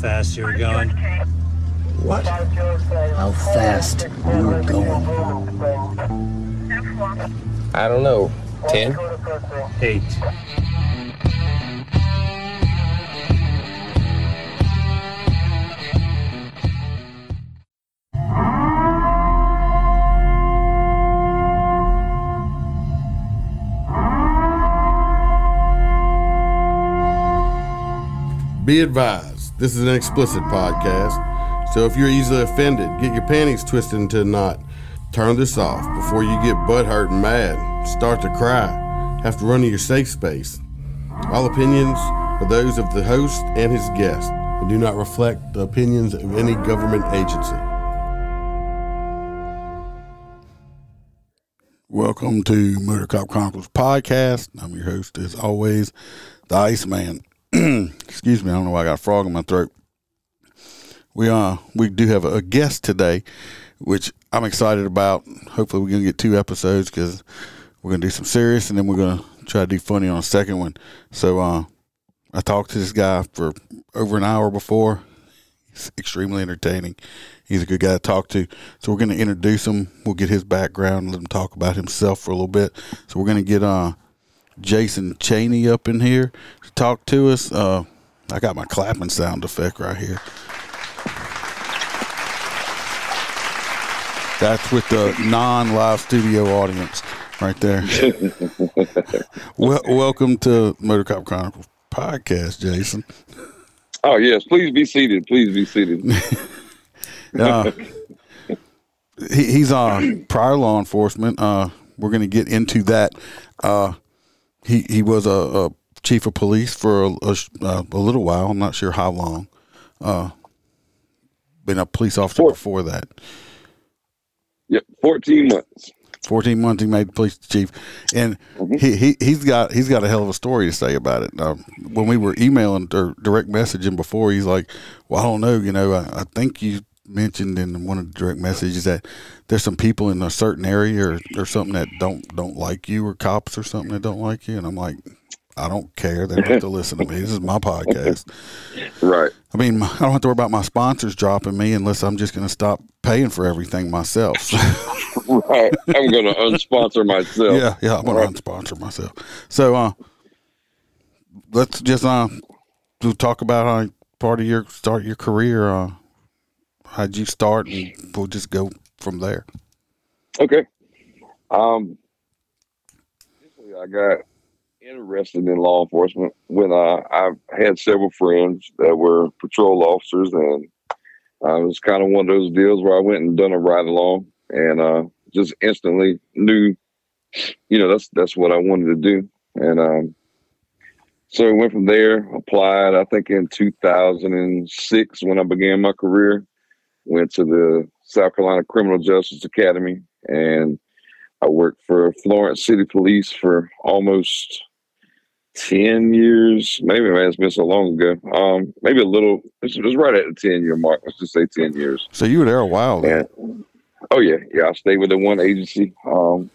fast you were going? What? How fast you were going? I don't know. 10? Eight. Be advised, this is an explicit podcast, so if you're easily offended, get your panties twisted into a knot. Turn this off before you get butthurt and mad, start to cry, have to run to your safe space. All opinions are those of the host and his guest and do not reflect the opinions of any government agency. Welcome to Motor Cop Chronicles podcast. I'm your host, as always, the Iceman. Excuse me, I don't know why I got a frog in my throat. We uh we do have a guest today, which I'm excited about. Hopefully, we're gonna get two episodes because we're gonna do some serious and then we're gonna try to do funny on a second one. So uh, I talked to this guy for over an hour before. He's extremely entertaining. He's a good guy to talk to. So we're to introduce him. We'll get his background, let him talk about himself for a little bit. So we're to get uh, Jason Cheney up in here to talk to us. Uh, I got my clapping sound effect right here. That's with the non-live studio audience right there. well, welcome to Motor Cop Chronicles podcast, Jason. Oh yes, please be seated. Please be seated. Uh, he, he's on prior law enforcement. Uh, we're going to get into that. Uh, he he was a, a chief of police for a, a, uh, a, little while. I'm not sure how long. Uh, been a police officer Four. before that. Yep, 14 months. 14 months he made police chief and mm-hmm. he, he he's got he's got a hell of a story to say about it uh, when we were emailing or direct messaging before he's like well i don't know you know i, I think you mentioned in one of the direct messages that there's some people in a certain area or, or something that don't don't like you or cops or something that don't like you and i'm like I don't care. They don't have to listen to me. This is my podcast. Right. I mean, I don't have to worry about my sponsors dropping me unless I'm just going to stop paying for everything myself. right. I'm going to unsponsor myself. Yeah, yeah, I'm going right. to unsponsor myself. So, uh, let's just uh, talk about how part of your start your career. Uh, how'd you start, and we'll just go from there. Okay. Um, I got interested in law enforcement when I, I had several friends that were patrol officers, and uh, it was kind of one of those deals where I went and done a ride along, and uh, just instantly knew, you know, that's that's what I wanted to do, and um, so I went from there. Applied, I think, in 2006 when I began my career. Went to the South Carolina Criminal Justice Academy, and I worked for Florence City Police for almost 10 years, maybe man, it's been so long ago. Um, maybe a little, it was right at the 10 year mark. Let's just say 10 years. So you were there a while. Then. And, oh, yeah. Yeah. I stayed with the one agency. Um,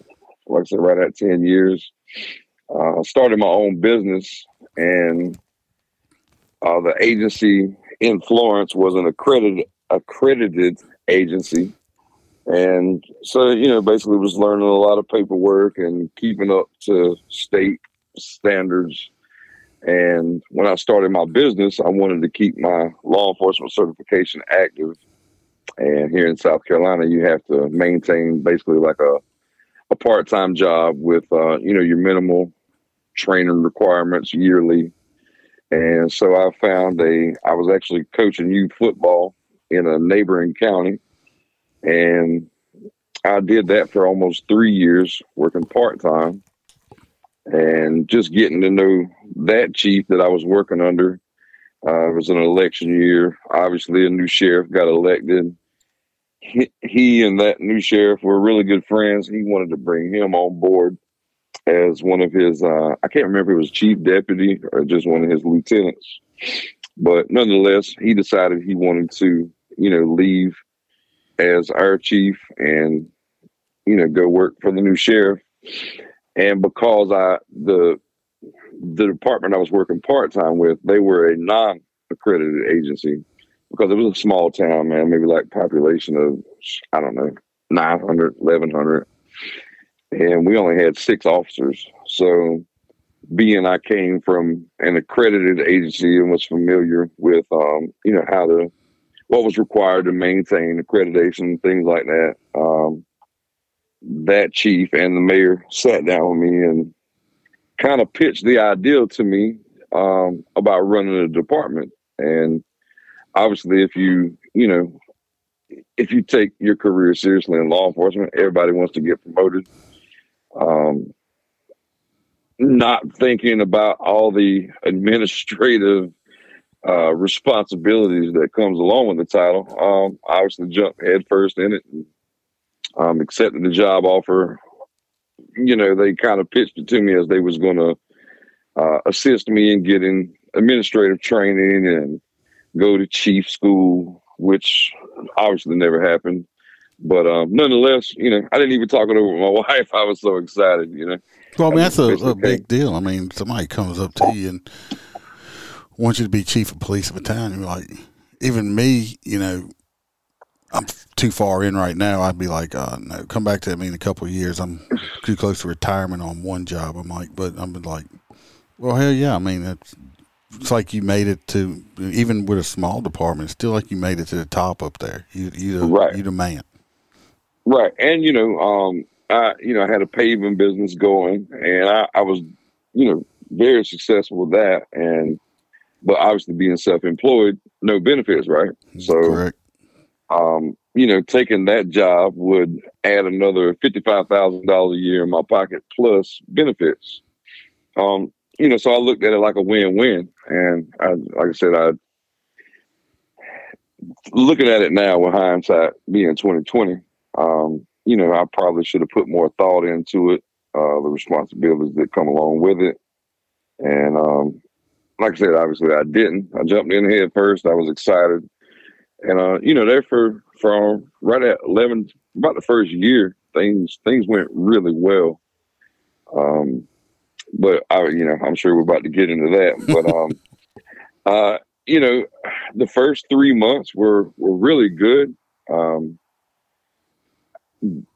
like I said, right at 10 years. Uh, started my own business and uh, the agency in Florence was an accredited accredited agency. And so, you know, basically was learning a lot of paperwork and keeping up to state standards. And when I started my business, I wanted to keep my law enforcement certification active. And here in South Carolina, you have to maintain basically like a a part time job with uh, you know your minimal training requirements yearly. And so I found a I was actually coaching youth football in a neighboring county, and I did that for almost three years, working part time and just getting to know that chief that I was working under. Uh, it was an election year. Obviously, a new sheriff got elected. He, and that new sheriff were really good friends. He wanted to bring him on board as one of his, uh, I can't remember if it was chief deputy or just one of his lieutenants. But nonetheless, he decided he wanted to, you know, leave as our chief and, you know, go work for the new sheriff and because I the the department I was working part time with, they were a non accredited agency. because it was a small town, man, maybe like population of, I don't know, 900, 1100. And we only had six officers. So being I came from an accredited agency and was familiar with, um, you know, how to, what was required to maintain accreditation, things like that. Um, that chief and the mayor sat down with me and kind of pitched the idea to me um, about running a department. And obviously, if you, you know, if you take your career seriously in law enforcement, everybody wants to get promoted. Um, not thinking about all the administrative uh, responsibilities that comes along with the title. Um, obviously, jumped headfirst in it and um, accepted the job offer. You know, they kind of pitched it to me as they was going to uh, assist me in getting administrative training and go to chief school, which obviously never happened. But um, nonetheless, you know, I didn't even talk it over with my wife. I was so excited, you know. Well, I mean, that's a, a big deal. I mean, somebody comes up to you and wants you to be chief of police of a town. You're like, even me, you know, I'm too far in right now. I'd be like, uh, no, come back to me in a couple of years. I'm too close to retirement on one job. I'm like, but I'm like, well, hell yeah. I mean, it's, it's like you made it to, even with a small department, it's still like you made it to the top up there. You, you, the, Right. You're the man. Right. And, you know, um, I, you know, I had a paving business going and I, I was, you know, very successful with that. And, but obviously being self-employed, no benefits, right? So, Correct. um, you know, taking that job would add another fifty-five thousand dollars a year in my pocket plus benefits. Um, you know, so I looked at it like a win-win, and I, like I said, I looking at it now with hindsight being twenty twenty. Um, you know, I probably should have put more thought into it, uh, the responsibilities that come along with it, and um, like I said, obviously I didn't. I jumped in head first. I was excited, and uh, you know, there for from right at eleven, about the first year, things things went really well. Um, but I, you know, I'm sure we're about to get into that. But um, uh, you know, the first three months were were really good. Um,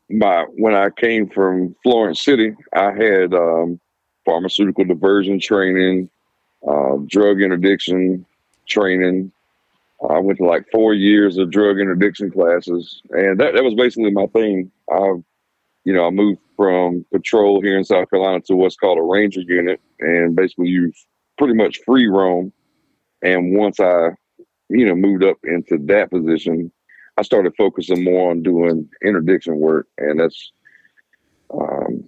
my when I came from Florence City, I had um, pharmaceutical diversion training, uh, drug interdiction training. I went to like four years of drug interdiction classes, and that, that was basically my thing. I, you know, I moved from patrol here in South Carolina to what's called a ranger unit, and basically you pretty much free roam. And once I, you know, moved up into that position, I started focusing more on doing interdiction work, and that's, um,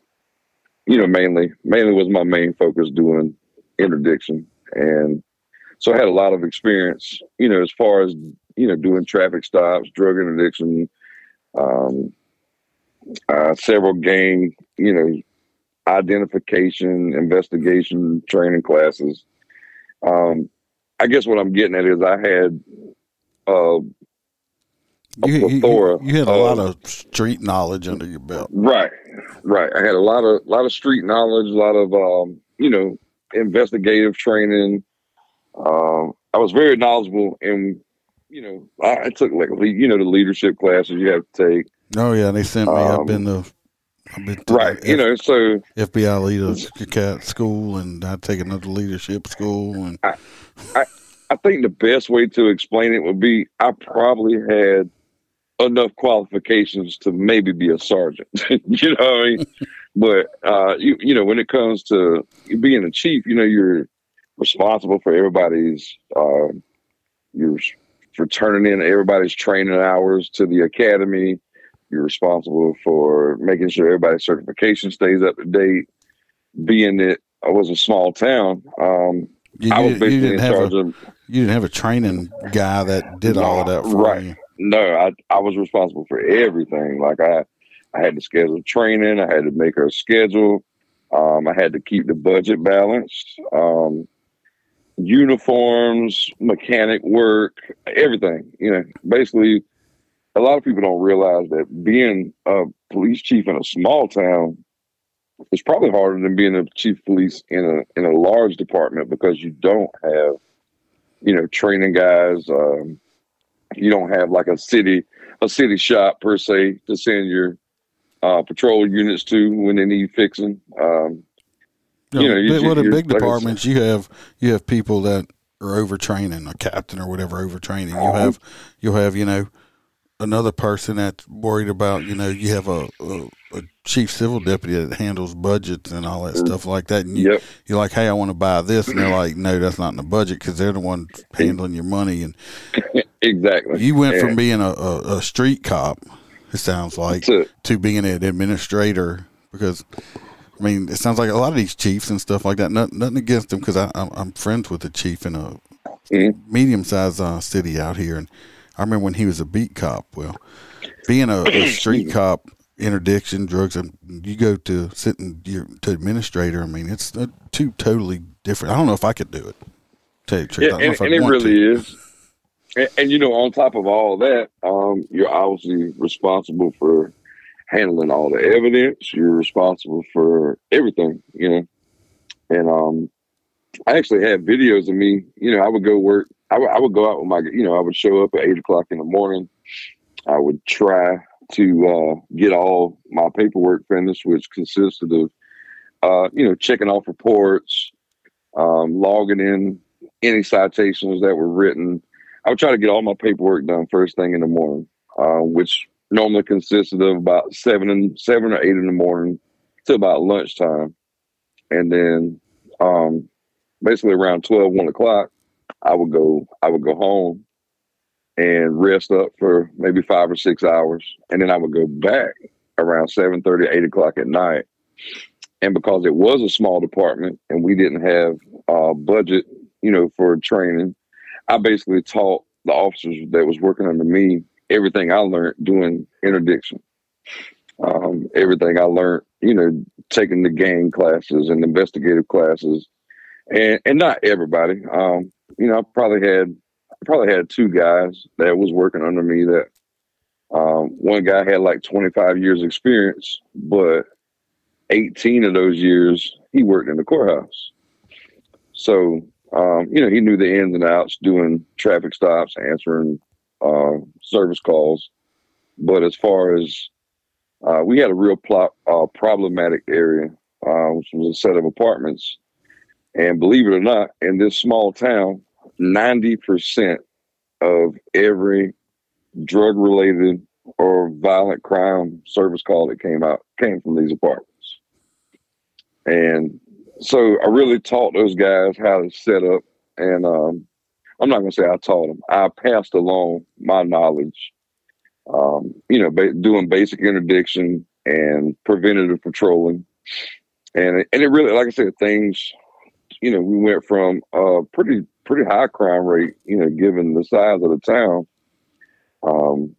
you know, mainly mainly was my main focus doing interdiction, and so I had a lot of experience, you know, as far as you know, doing traffic stops, drug interdiction, um, uh, several gang, you know, identification, investigation, training classes. Um, I guess what I'm getting at is I had uh, You, you- you, you had a lot of- of street knowledge under your belt. Right, right. I had a lot of lot of street knowledge, a lot of um, you know investigative training. Um, I was very knowledgeable, and you know I, I took like you know the leadership classes you have to take. Oh yeah, they sent me. I've Um, been to, I've been to Right, the you know. So FBI leadership school, and I take another leadership school, and I think the best way to explain it would be I probably had enough qualifications to maybe be a sergeant. you know what I mean? but uh, you you know when it comes to being a chief, you know you're responsible for everybody's uh, you're for turning in everybody's training hours to the academy. You're responsible for making sure everybody's certification stays up to date. Being that I was a small town, um, you, I was basically didn't in have charge a of you didn't have a training guy that did all of that for Right. you. No, I I was responsible for everything. Like I I had to schedule training, I had to make her schedule, um, I had to keep the budget balanced, um, uniforms, mechanic work, everything. You know, basically, a lot of people don't realize that being a police chief in a small town is probably harder than being a chief of police in a in a large department because you don't have, you know, training guys. Um, you don't have like a city a city shop per se to send your uh, patrol units to when they need fixing. Um, You know, you well, the big departments, you have you have people that are overtraining, a captain or whatever overtraining. You Uh-huh. have you'll have you know another person that's worried about you know you have a, a, a chief civil deputy that handles budgets and all that stuff like that. And you. Yep. you're like, hey, I want to buy this, and they're like, no, that's not in the budget because they're the one handling your money. And exactly. you went from being a, a, a street cop, it sounds like, to to being an administrator because I mean it sounds like a lot of these chiefs and stuff like that. Nothing, nothing against them because I'm, I'm friends with a chief in a Mhm. medium sized uh, city out here, and I remember when he was a beat cop. Well, being a, a street cop, interdiction, drugs, and you go to sitting your to administrator. I mean it's uh, two totally different. I don't know if I could do it. Tell you the truth, yeah, and, and it really to. is. And, and you know, on top of all that, um, you're obviously responsible for handling all the evidence. You're responsible for everything, you know. And um, I actually had videos of me. You know, I would go work. I would, would go out with my. You know, I would show up at eight o'clock in the morning. I would try to uh, get all my paperwork finished, which consisted of, uh, you know, checking off reports, um, logging in any citations that were written. I would try to get all my paperwork done first thing in the morning, uh, which normally consisted of about seven and seven or eight in the morning to about lunchtime, and then um, basically around 12, 1 o'clock, I would go. I would go home and rest up for maybe five or six hours, and then I would go back around 7 8 o'clock at night. And because it was a small department and we didn't have uh, budget, you know, for training, I basically taught the officers that was working under me everything I learned doing interdiction. Um, everything I learned, you know, taking the gang classes and investigative classes, and and not everybody. Um, you know, I probably had I probably had two guys that was working under me. That um, one guy had like 25 years experience, but 18 of those years he worked in the courthouse. So um, you know, he knew the ins and outs, doing traffic stops, answering uh, service calls. But as far as uh, we had a real uh, problematic area, uh, which was a set of apartments, and believe it or not, in this small town, ninety percent of every drug-related or violent crime service call that came out came from these apartments. And so I really taught those guys how to set up. And um, I'm not going to say I taught them. I passed along my knowledge. Um, you know, ba- doing basic interdiction and preventative patrolling, and and it really, like I said, things. You know, we went from a pretty pretty high crime rate. You know, given the size of the town. Um,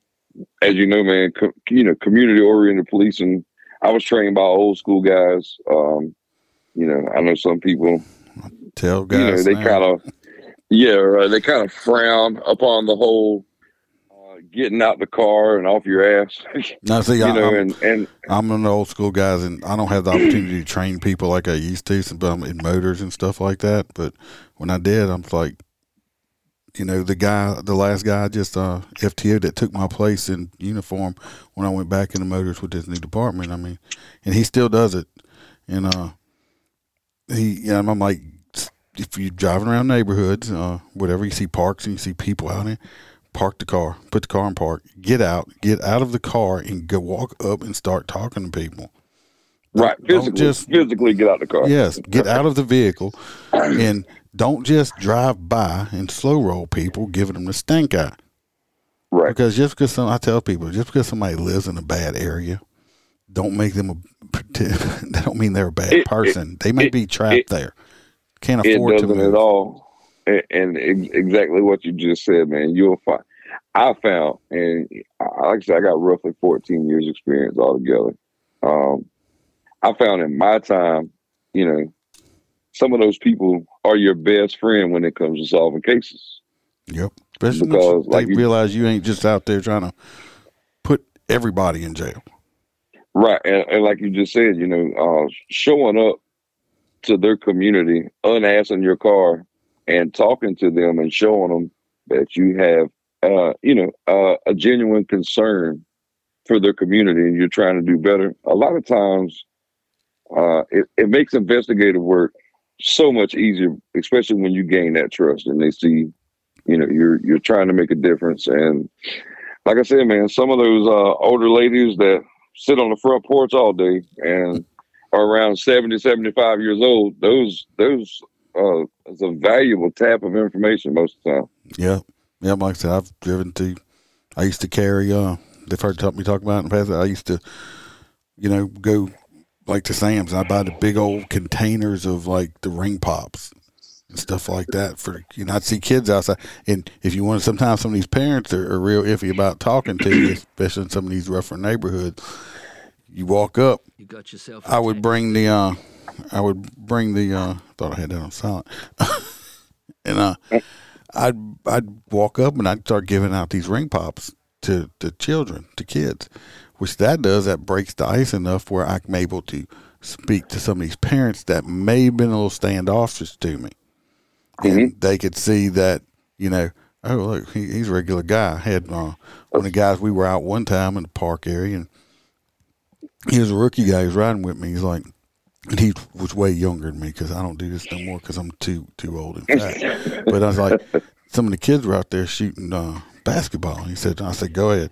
as you know, man, co- you know, community oriented policing. I was trained by old school guys. Um, you know, I know some people Tell guys you know they kind of yeah right, they kind of frown upon the whole getting out the car and off your ass Now, see, you I, know I'm, and and I'm an old school guy, and I don't have the opportunity to train people like I used to, but I'm in motors and stuff like that. But when I did, I'm like, you know, the guy, the last guy, just uh, FTO that took my place in uniform when I went back into motors with this new department. I mean, and he still does it, and uh, he, yeah, I'm like, if you're driving around neighborhoods, uh, whatever you see parks and you see people out there, park the car, put the car in park, get out, get out of the car, and go walk up and start talking to people. right don't just- physically get out the car Yes, get out of the vehicle, and don't just drive by and slow roll people, giving them the stink eye. right Because just because some, I tell people, just because somebody lives in a bad area, don't make them a. That don't mean they're a bad It- it- person. they may it- be trapped it- there, can't it afford to doesn't move. at all and, and exactly what you just said man you'll find i found and I- like i said i got roughly 14 years experience altogether. Um i found in my time you know some of those people are your best friend when it comes to solving cases. Yep, especially Because, once like they you- realize you ain't just out there trying to put everybody in jail. Right, and, and like you just said, you know, uh, showing up to their community, unassing your car, and talking to them and showing them that you have uh, you know, uh, a genuine concern for their community and you're trying to do better, a lot of times uh, it, it makes investigative work so much easier, especially when you gain that trust and they see, you know, you're you're trying to make a difference. And like I said, man, some of those uh, older ladies that sit on the front porch all day and are around 70, 75 years old, those those uh, is a valuable tap of information most of the time. Yeah, yeah. Like I said, I've driven to. I used to carry. Uh, they've heard talk, me talk about in the past. I used to, you know, go like to Sam's. and I buy the big old containers of like the ring pops and stuff like that for you know. I'd see kids outside, and if you want, to sometimes some of these parents are, are real iffy about talking to you, especially in some of these rougher neighborhoods. You walk up. You got yourself. I would bring the. uh I would bring the. uh Thought I had that on silent. and uh, I'd I'd walk up and I'd start giving out these ring pops to to children, to kids which that does that breaks the ice enough where I'm able to speak to some of these parents that may have been a little standoffish to me, mm-hmm. and they could see that you know, oh look, he, he's a regular guy. I had uh, one of the guys we were out one time in the park area, and he was a rookie guy. He was riding with me. He's like, and he was way younger than me because I don't do this no more because I'm too too old and fat. but I was like, some of the kids were out there shooting uh, basketball. And he said, I said, go ahead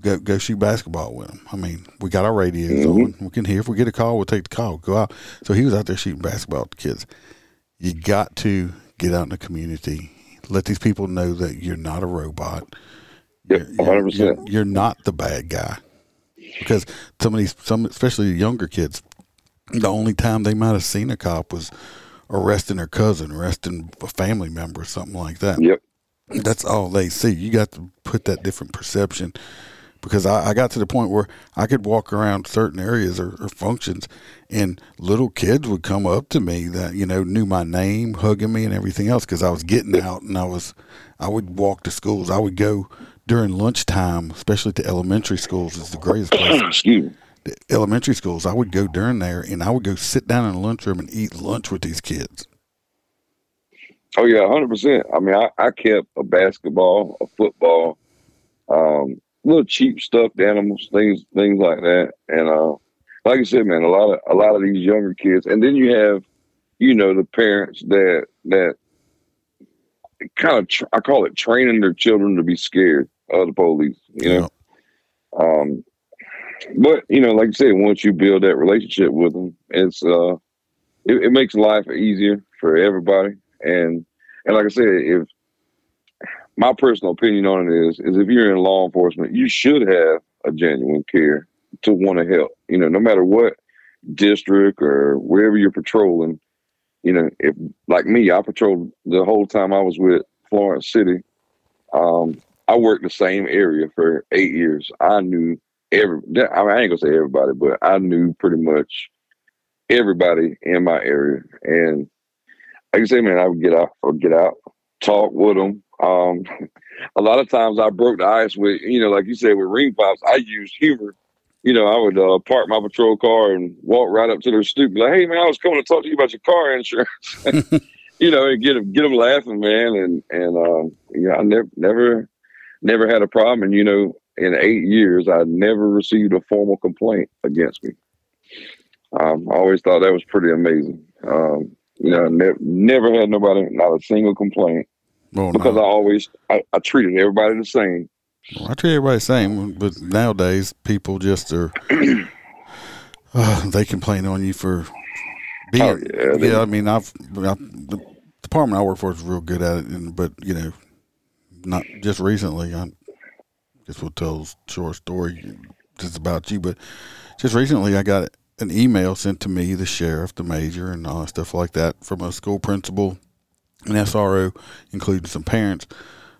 go go shoot basketball with him. I mean, we got our radios mm-hmm. on. We can hear if we get a call, we'll take the call. Go out. So he was out there shooting basketball with the kids. You got to get out in the community. Let these people know that you're not a robot. Yep, you're, you're, you're not the bad guy. Because some of these, some especially the younger kids, the only time they might have seen a cop was arresting their cousin, arresting a family member, or something like that. Yep. That's all they see. You got to put that different perception because I, I, got to the point where I could walk around certain areas or, or, functions, and little kids would come up to me that you know knew my name, hugging me, and everything else because I was getting out and I was I would walk to schools. I would go during lunchtime, especially to elementary schools. Is the greatest place. Excuse me. Elementary schools, I would go during there, and I would go sit down in the lunchroom and eat lunch with these kids. Oh yeah, hundred percent. I mean, I, I kept a basketball, a football, um, little cheap stuffed animals, things things like that. And uh, like I said, man, a lot of a lot of these younger kids, and then you have, you know, the parents that that kind of tr- I call it training their children to be scared of the police. You know, yeah. um, but you know, like I said, once you build that relationship with them, it's uh, it, it makes life easier for everybody. And and like I said, if my personal opinion on it is is if you're in law enforcement, you should have a genuine care to want to help. You know, no matter what district or wherever you're patrolling. You know, if like me, I patrolled the whole time I was with Florence City. Um, I worked the same area for eight years. I knew every. I, mean, I ain't gonna say everybody, but I knew pretty much everybody in my area. And like I say, man, I would get out or get out, talk with them, um, a lot of times I broke the ice with, you know, like you said, with ring pops, I used humor. You know, I would uh, park my patrol car and walk right up to their stoop, like, "Hey, man, I was coming to talk to you about your car insurance." you know, and get them get them laughing, man. And and um, yeah, I never never never had a problem. And you know, in eight years, I never received a formal complaint against me. Um, I always thought that was pretty amazing. Um, you know, ne- never had nobody, not a single complaint. Oh, because no. I always I, I, treated everybody the same. Well, I treat everybody the same, but nowadays people just are uh, they complain on you for being. Oh, yeah, yeah, I mean, I've, I've, the department I work for is real good at it, and, but you know, not just recently. I guess we'll tell a short story just about you, but just recently I got an email sent to me, the sheriff, the major, and all stuff like that from a school principal an SRO, including some parents,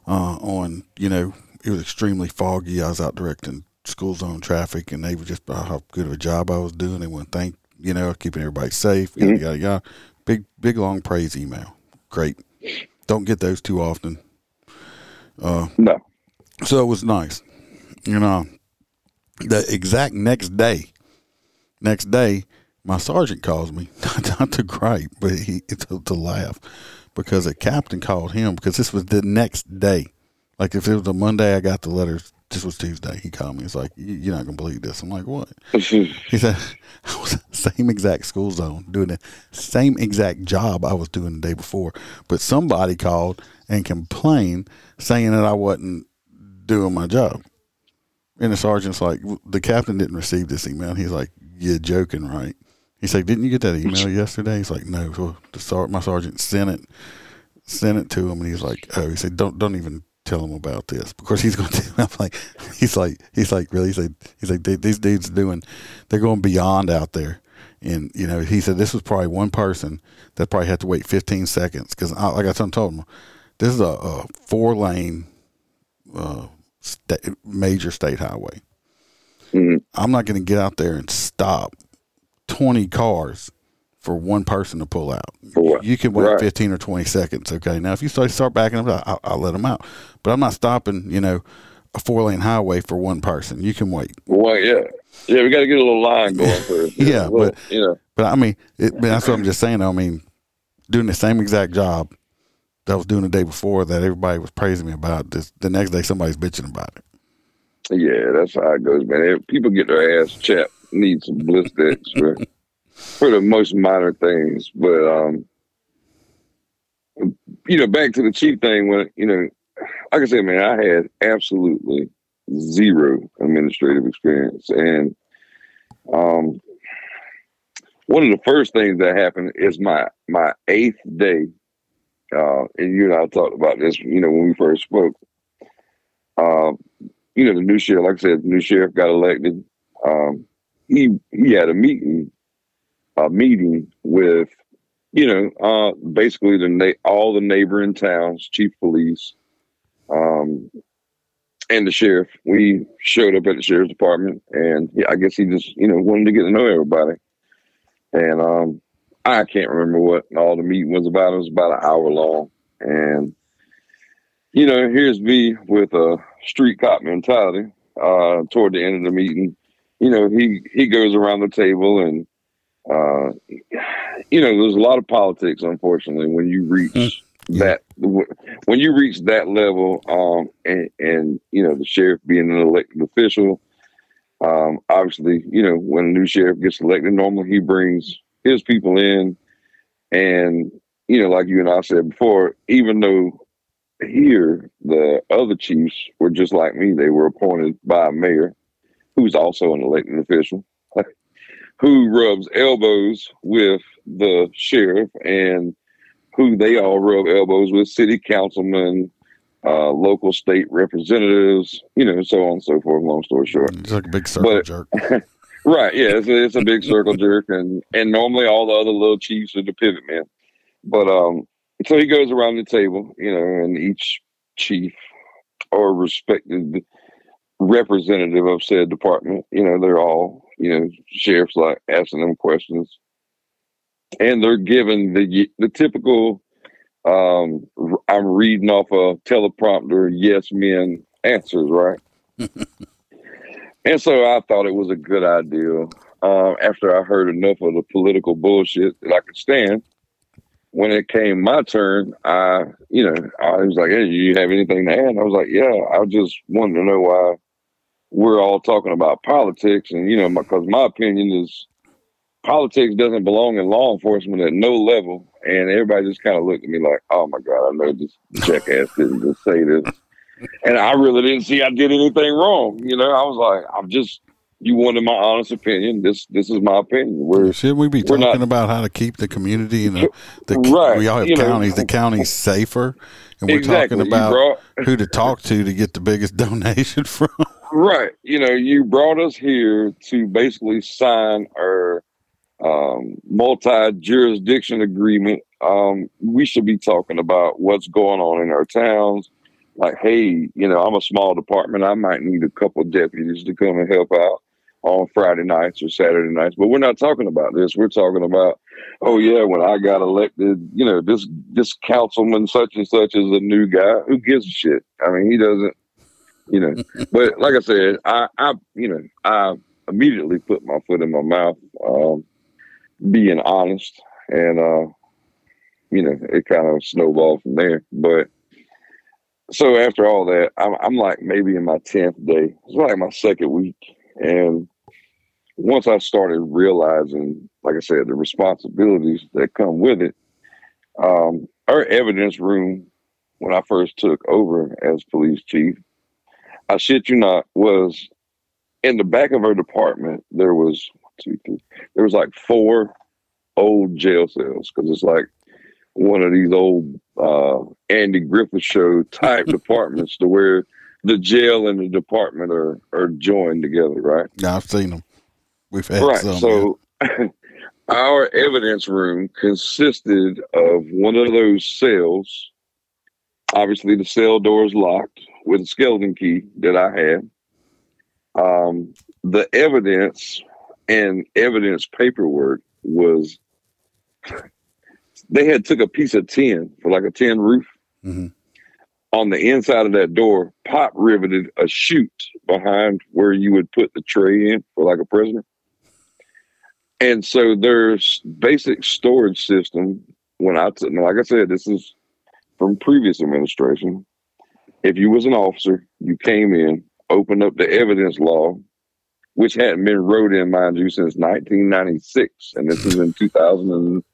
uh, on, you know, it was extremely foggy. I was out directing school zone traffic, and they were just about how good of a job I was doing. They want to thank, you know, keeping everybody safe, yada, mm-hmm. yada, yada. Big, big, long praise email. Great. Don't get those too often. Uh, no. So it was nice. You know, the exact next day, next day, my sergeant calls me, not to gripe, but he to, to laugh because a captain called him because this was the next day. Like if it was a Monday, I got the letters. This was Tuesday. He called me. He's like, "You're not gonna believe this." I'm like, "What?" he said, "I was same exact school zone doing the same exact job I was doing the day before, but somebody called and complained saying that I wasn't doing my job." And the sergeant's like, "The captain didn't receive this email." He's like, "You're joking, right?" He's like, "Didn't you get that email yesterday?" He's like, "No." So the sar- my sergeant sent it, sent it to him, and he's like, "Oh," he said, "Don't don't even tell him about this because he's going to." I'm like, he's like, he's like, really? He's like, he's like, these dudes doing, they're going beyond out there, and you know, he said this was probably one person that probably had to wait 15 seconds because, I like I told him, this is a, a four lane, uh, major state highway. Mhm. I'm not going to get out there and stop 20 cars for one person to pull out. You can wait Right. 15 or 20 seconds. Okay. Now, if you start, start backing up, I'll, I'll let them out. But I'm not stopping, you know, a four lane highway for one person. You can wait. Well, yeah, yeah. We got to get a little line going first. know, Yeah, little- but- you know, But I mean, it, but that's what I'm just saying. I mean, doing the same exact job that I was doing the day before that everybody was praising me about, this, the next day somebody's bitching about it. yeah, that's how it goes, man. If people get their ass chapped, need some blister for for the most minor things, but um, you know, back to the chief thing when you know, like I said, man, I had absolutely zero administrative experience, and um, one of the first things that happened is my my eighth day. Uh, and you and I talked about this, you know, when we first spoke. Um, you know, the new sheriff, like I said, the new sheriff got elected. Um, he he had a meeting, a meeting with, you know, uh, basically the na- all the neighboring towns, chief police, um, and the sheriff. We showed up at the sheriff's department, and yeah, I guess he just, you know, wanted to get to know everybody. And um, I can't remember what all the meeting was about. It was about an hour long, and you know, here's me with a street cop mentality. Uh, toward the end of the meeting, you know, he he goes around the table and, uh, you know, there's a lot of politics. Unfortunately, when you reach that when you reach that level, um, and and you know, the sheriff being an elected official, um, obviously, you know, when a new sheriff gets elected, normally he brings his people in, and you know, like you and I said before, even though here the other chiefs were just like me, they were appointed by a mayor, who's also an elected official, who rubs elbows with the sheriff and who they all rub elbows with city councilmen, uh, local state representatives, you know, so on and so forth. Long story short. It's like a big circle But- jerk. Right. Yeah. It's a, it's a big circle jerk, and and normally all the other little chiefs are the pivot men. But um, so he goes around the table, you know, and each chief or respected representative of said department, you know, they're all, you know, sheriffs like asking them questions, and they're given the the typical. Um, I'm reading off a teleprompter, yes men answers, right? And so I thought it was a good idea. Um, after I heard enough of the political bullshit that I could stand, when it came my turn, I, you know, I was like, "Hey, you have anything to add?" I was like, "Yeah, I just wanted to know why we're all talking about politics, and you know, because my opinion is politics doesn't belong in law enforcement at no level." And everybody just kind of looked at me like, "Oh my god, I know this jackass didn't just say this." And I really didn't see I did anything wrong. You know, I was like, I'm just you wanted my honest opinion. This this is my opinion. We're Should we be we're talking not- about how to keep the community and the, the Right, we all have you know. counties, the counties safer, and we're exactly talking about brought- who to talk to to get the biggest donation from. right. You know, you brought us here to basically sign our um, multi jurisdiction agreement. Um, we should be talking about what's going on in our towns. Like, hey, you know, I'm a small department. I might need a couple deputies to come and help out on Friday nights or Saturday nights. But we're not talking about this. We're talking about, oh yeah, when I got elected, you know, this this councilman such and such is a new guy. Who gives a shit? I mean, he doesn't, you know. but like I said, I, I, you know, I immediately put my foot in my mouth, um, being honest, and uh, you know, it kind of snowballed from there. But so after all that, I'm, I'm like maybe in my tenth day. It's like my second week, and once I started realizing, like I said, the responsibilities that come with it, um, our evidence room when I first took over as police chief, I shit you not, was in the back of our department. There was two, three, there was like four old jail cells because it's like one of these old uh, Andy Griffith show type departments to where the jail and the department are are joined together, right? Yeah, I've seen them. We've had right. some. so our evidence room consisted of one of those cells. Obviously, the cell door is locked with a skeleton key that I had. Um, the evidence and evidence paperwork was they had took a piece of tin for like a tin roof hmm on the inside of that door, pop riveted a chute behind where you would put the tray in for like a prisoner. And so there's basic storage system. When I took, like I said, this is from previous administration. If you was an officer, you came in, opened up the evidence law, which hadn't been wrote in, mind you, since 1996, and this is in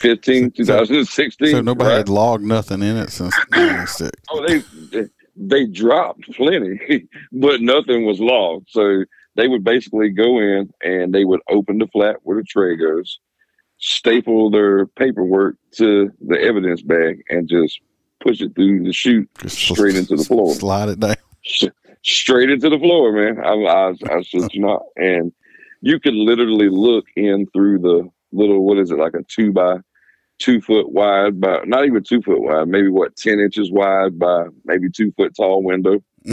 2015, 2016. so nobody right? had logged nothing in it since '96. Oh, they, they dropped plenty, but nothing was logged. So they would basically go in and they would open the flat where the tray goes, staple their paperwork to the evidence bag, and just push it through the chute Just straight into the floor. Slide it down. Straight into the floor, man. I, I, I you not. And you could literally look in through the little, what is it, like a two by two foot wide, by not even two foot wide, maybe what, 10 inches wide by maybe two foot tall window.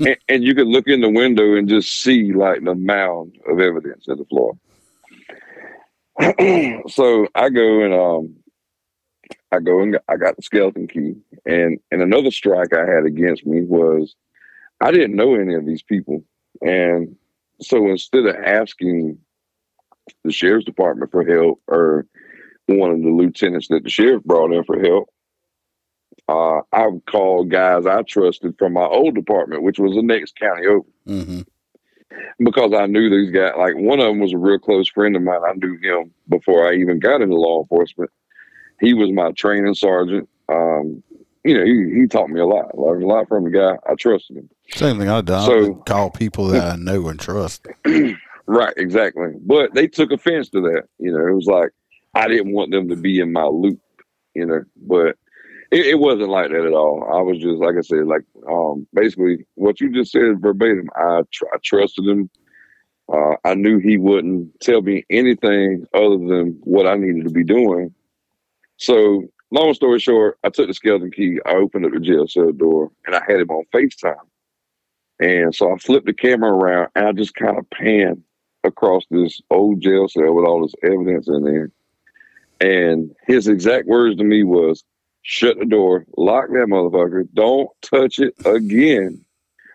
and, and you could look in the window and just see like the mound of evidence at the floor. so I go and um I go and I got the skeleton key. And and another strike I had against me was I didn't know any of these people. And so instead of asking the sheriff's department for help or one of the lieutenants that the sheriff brought in for help, uh, I would call guys I trusted from my old department, which was the next county over hmm because I knew these guys. Like one of them was a real close friend of mine. I knew him before I even got into law enforcement. He was my training sergeant. Um, you know, he, he taught me a lot. Learned a lot from the guy. I trusted him. Same thing I done. I So- would call people that I know and trust. Right, exactly. But they took offense to that. You know, it was like I didn't want them to be in my loop. You know, but it, it wasn't like that at all. I was just like I said, like um, basically what you just said verbatim. I tr- I trusted him. Uh, I knew he wouldn't tell me anything other than what I needed to be doing. So, long story short, I took the skeleton key. I opened up the jail cell door, and I had him on Facetime. And so I flipped the camera around, and I just kind of panned across this old jail cell with all this evidence in there. And his exact words to me was, "Shut the door, lock that motherfucker, don't touch it again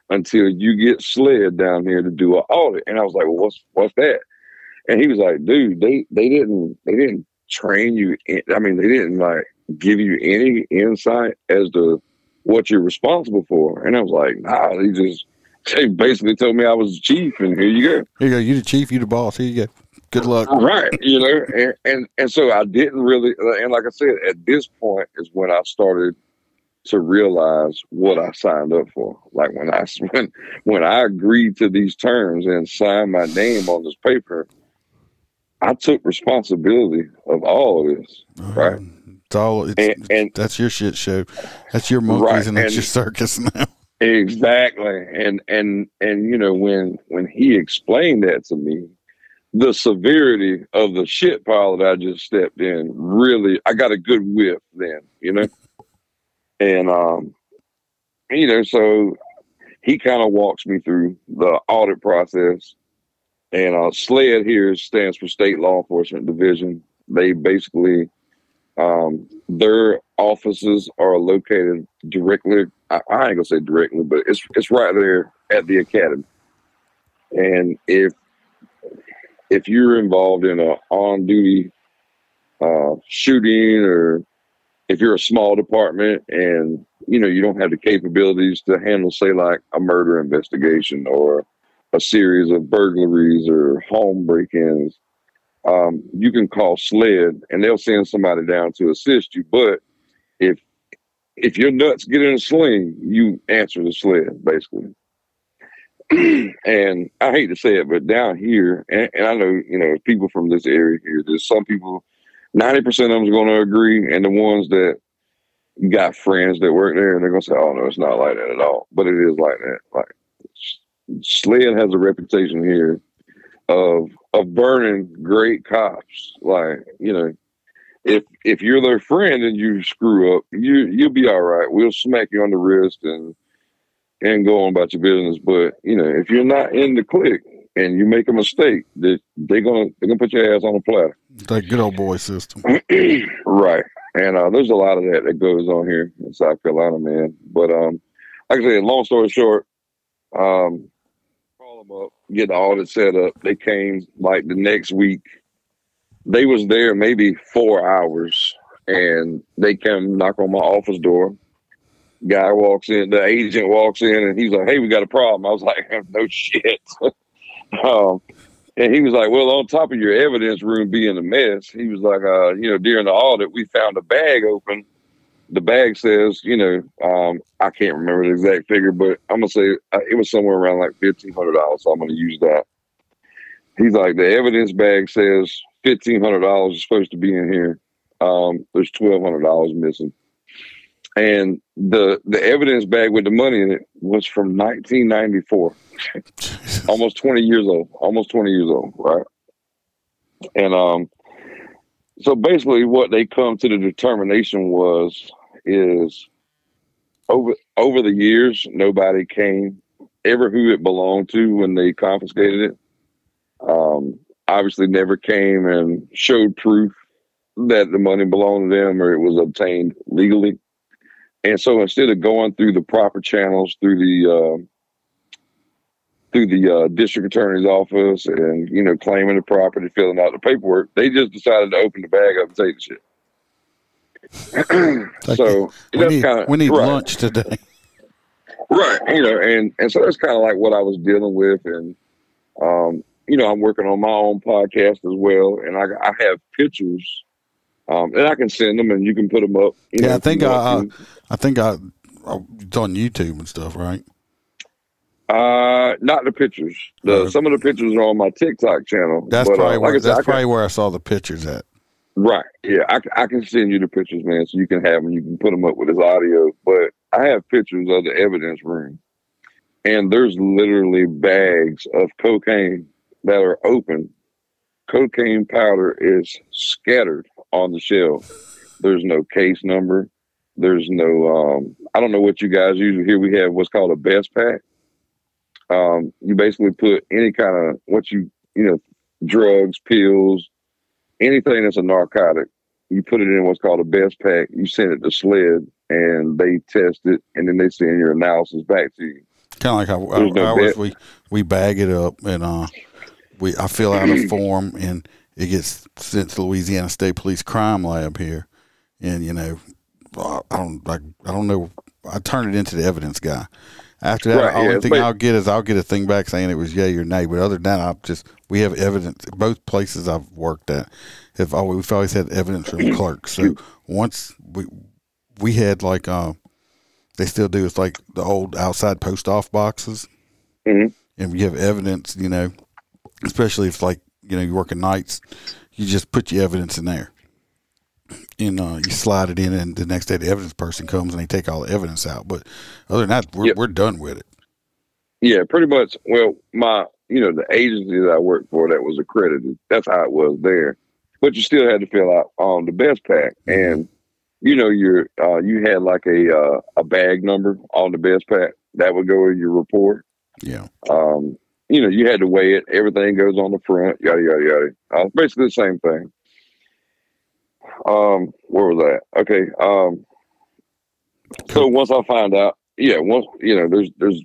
until you get slid down here to do an audit." And I was like, "Well, what's what's that?" And he was like, "Dude, they they didn't they didn't train you. In, I mean, they didn't like give you any insight as to what you're responsible for." And I was like, "Nah, they just." They basically told me I was the chief, and here you go. Here you go. You the chief. You the boss. Here you go. Good luck. right you know and, and and so i didn't really and like i said at this point is when i started to realize what i signed up for like when i when when i agreed to these terms and signed my name on this paper i took responsibility of all of this mm-hmm. right It's all. It's, and, and that's your shit show. That's your monkeys Right, and that's and- your circus now. Exactly. And and and you know when when he explained that to me, the severity of the shit pile that I just stepped in really I got a good whiff then, you know. and um you know, so he kind of walks me through the audit process. And uh SLED here stands for State Law Enforcement Division. They basically um their offices are located directly I, I ain't gonna say directly, but it's it's right there at the academy. And if if you're involved in a on duty uh, shooting or if you're a small department and you know you don't have the capabilities to handle, say, like a murder investigation or a series of burglaries or home break-ins, um, you can call SLED and they'll send somebody down to assist you. But if if your nuts get in a sling, you answer the SLED basically. and I hate to say it, but down here, and, and I know you know people from this area here. There's some people, ninety percent of them are going to agree, and the ones that got friends that work there, and they're going to say, "Oh no, it's not like that at all." But it is like that. Like SLED has a reputation here of of burning great cops. Like you know, if if you're their friend and you screw up, you you'll be all right. We'll smack you on the wrist and and go on about your business. But you know, if you're not in the clique and you make a mistake, that they, are gonna they're gonna put your ass on a platter. That good old boy system, right? And uh, there's a lot of that that goes on here in South Carolina, man. But um, like I said, long story short, um, call them up, get the audit set up. They came like the next week. They was there maybe four hours, and they came knock on my office door guy walks in, the agent walks in, and he's like, "Hey, we got a problem." I was like, "No shit." um, and he was like, "Well, on top of your evidence room being a mess, he was like, uh, you know, during the audit, we found a bag open. The bag says, you know, um, I can't remember the exact figure, but I'm gonna say uh, it was somewhere around like fifteen hundred dollars. So I'm gonna use that." He's like, "The evidence bag says fifteen hundred dollars is supposed to be in here. Um, there's twelve hundred dollars missing." and the the evidence bag with the money in it was from 1994 almost 20 years old almost 20 years old right and um so basically what they come to the determination was is over over the years nobody came ever who it belonged to when they confiscated it um obviously never came and showed proof that the money belonged to them or it was obtained legally and so instead of going through the proper channels through the uh, through the uh, district attorney's office and you know claiming the property, filling out the paperwork, they just decided to open the bag up and take the shit. so we need, kinda, we need right. lunch today. Right, you know, and and so that's kind of like what I was dealing with, and um, you know, I'm working on my own podcast as well, and I I have pictures um, and I can send them, and you can put them up. yeah, know, I think I, I, I, think I, it's on YouTube and stuff, right? Uh, not the pictures. The some of the pictures are on my TikTok channel. That's but, uh, probably uh, like where, said, that's probably where I saw the pictures at. Right. Yeah, I, I can send you the pictures, man, so you can have them. You can put them up with his audio. But I have pictures of the evidence room, and there's literally bags of cocaine that are open. Cocaine powder is scattered on the shelf. There's no case number. There's no, um, I don't know what you guys usually here. We have what's called a best pack. Um, you basically put any kind of what you, you know, drugs, pills, anything that's a narcotic, you put it in what's called a best pack. You send it to SLED and they test it and then they send your analysis back to you. Kind of like how I, no always, we, we bag it up and, uh, we, I fill out a form and it gets sent to Louisiana State Police Crime Lab here, and you know, I don't like I don't know. I turn it into the evidence guy. After that, right, the only yeah, thing I'll get is I'll get a thing back saying it was yay or nay. But other than that, I just we have evidence. Both places I've worked at have always we've always had evidence from clerks. So once we we had like uh, they still do it's like the old outside post off boxes, mm-hmm. and we have evidence. You know, especially if like you know you're working nights, you just put your evidence in there, and uh, you slide it in, and the next day the evidence person comes and they take all the evidence out. But other than that, we're yep. we're done with it. Yeah, pretty much. Well, my you know the agency that I worked for that was accredited. That's how it was there. But you still had to fill out um, the best pack, mm-hmm. and you know your uh, you had like a uh, a bag number on the best pack that would go in your report. Yeah. Um, you know, you had to weigh it. Everything goes on the front, yada yada yada. Uh, basically the same thing. Um, where was that? Okay. Um, so once I find out, yeah, once you know, there's there's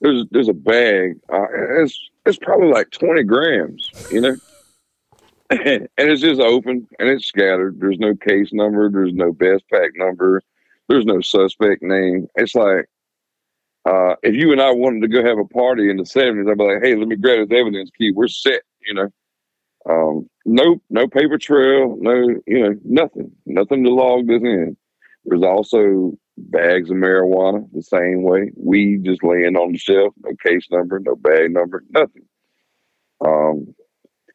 there's there's a bag. Uh, it's it's probably like twenty grams, you know, and it's just open and it's scattered. There's no case number. There's no best pack number. There's no suspect name. It's like uh, if you and I wanted to go have a party in the seventies, I'd be like, "Hey, let me grab this evidence key. We're set." You know, um, no, no paper trail, no, you know, nothing, nothing to log this in. There's also bags of marijuana the same way. Weed just laying on the shelf, no case number, no bag number, nothing. Um,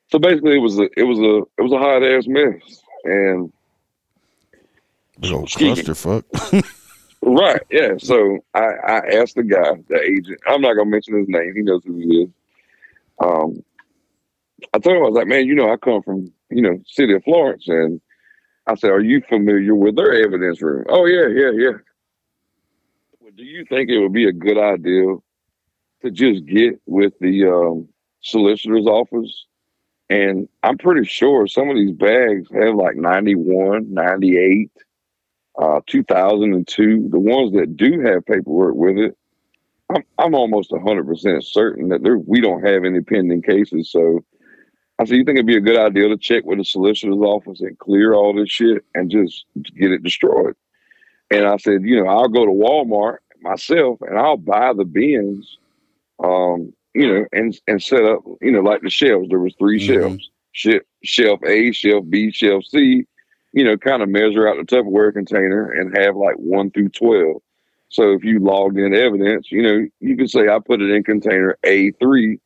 so basically, it was a, it was a, it was a hot ass mess, and old Excuse me. clusterfuck. Right. Yeah. So I, I asked the guy, the agent. I'm not gonna mention his name. He knows who he is. Um, I told him I was like, man, you know, I come from you know, city of Florence, and I said, are you familiar with their evidence room? Oh yeah, yeah, yeah. Well, do you think it would be a good idea to just get with the um, solicitor's office? And I'm pretty sure some of these bags have like 91, 98 uh, 2002, the ones that do have paperwork with it, I'm, I'm almost 100% certain that there, we don't have any pending cases. So I said, you think it'd be a good idea to check with the solicitor's office and clear all this shit and just get it destroyed? And I said, you know, I'll go to Walmart myself and I'll buy the bins, um, you know, and and set up, you know, like the shelves. There was 3 Mhm. shelves, Sh- shelf A, shelf B, shelf C, you know, kind of measure out the Tupperware container and have like one through 12. So if you logged in evidence, you know, you could say, I put it in container A3.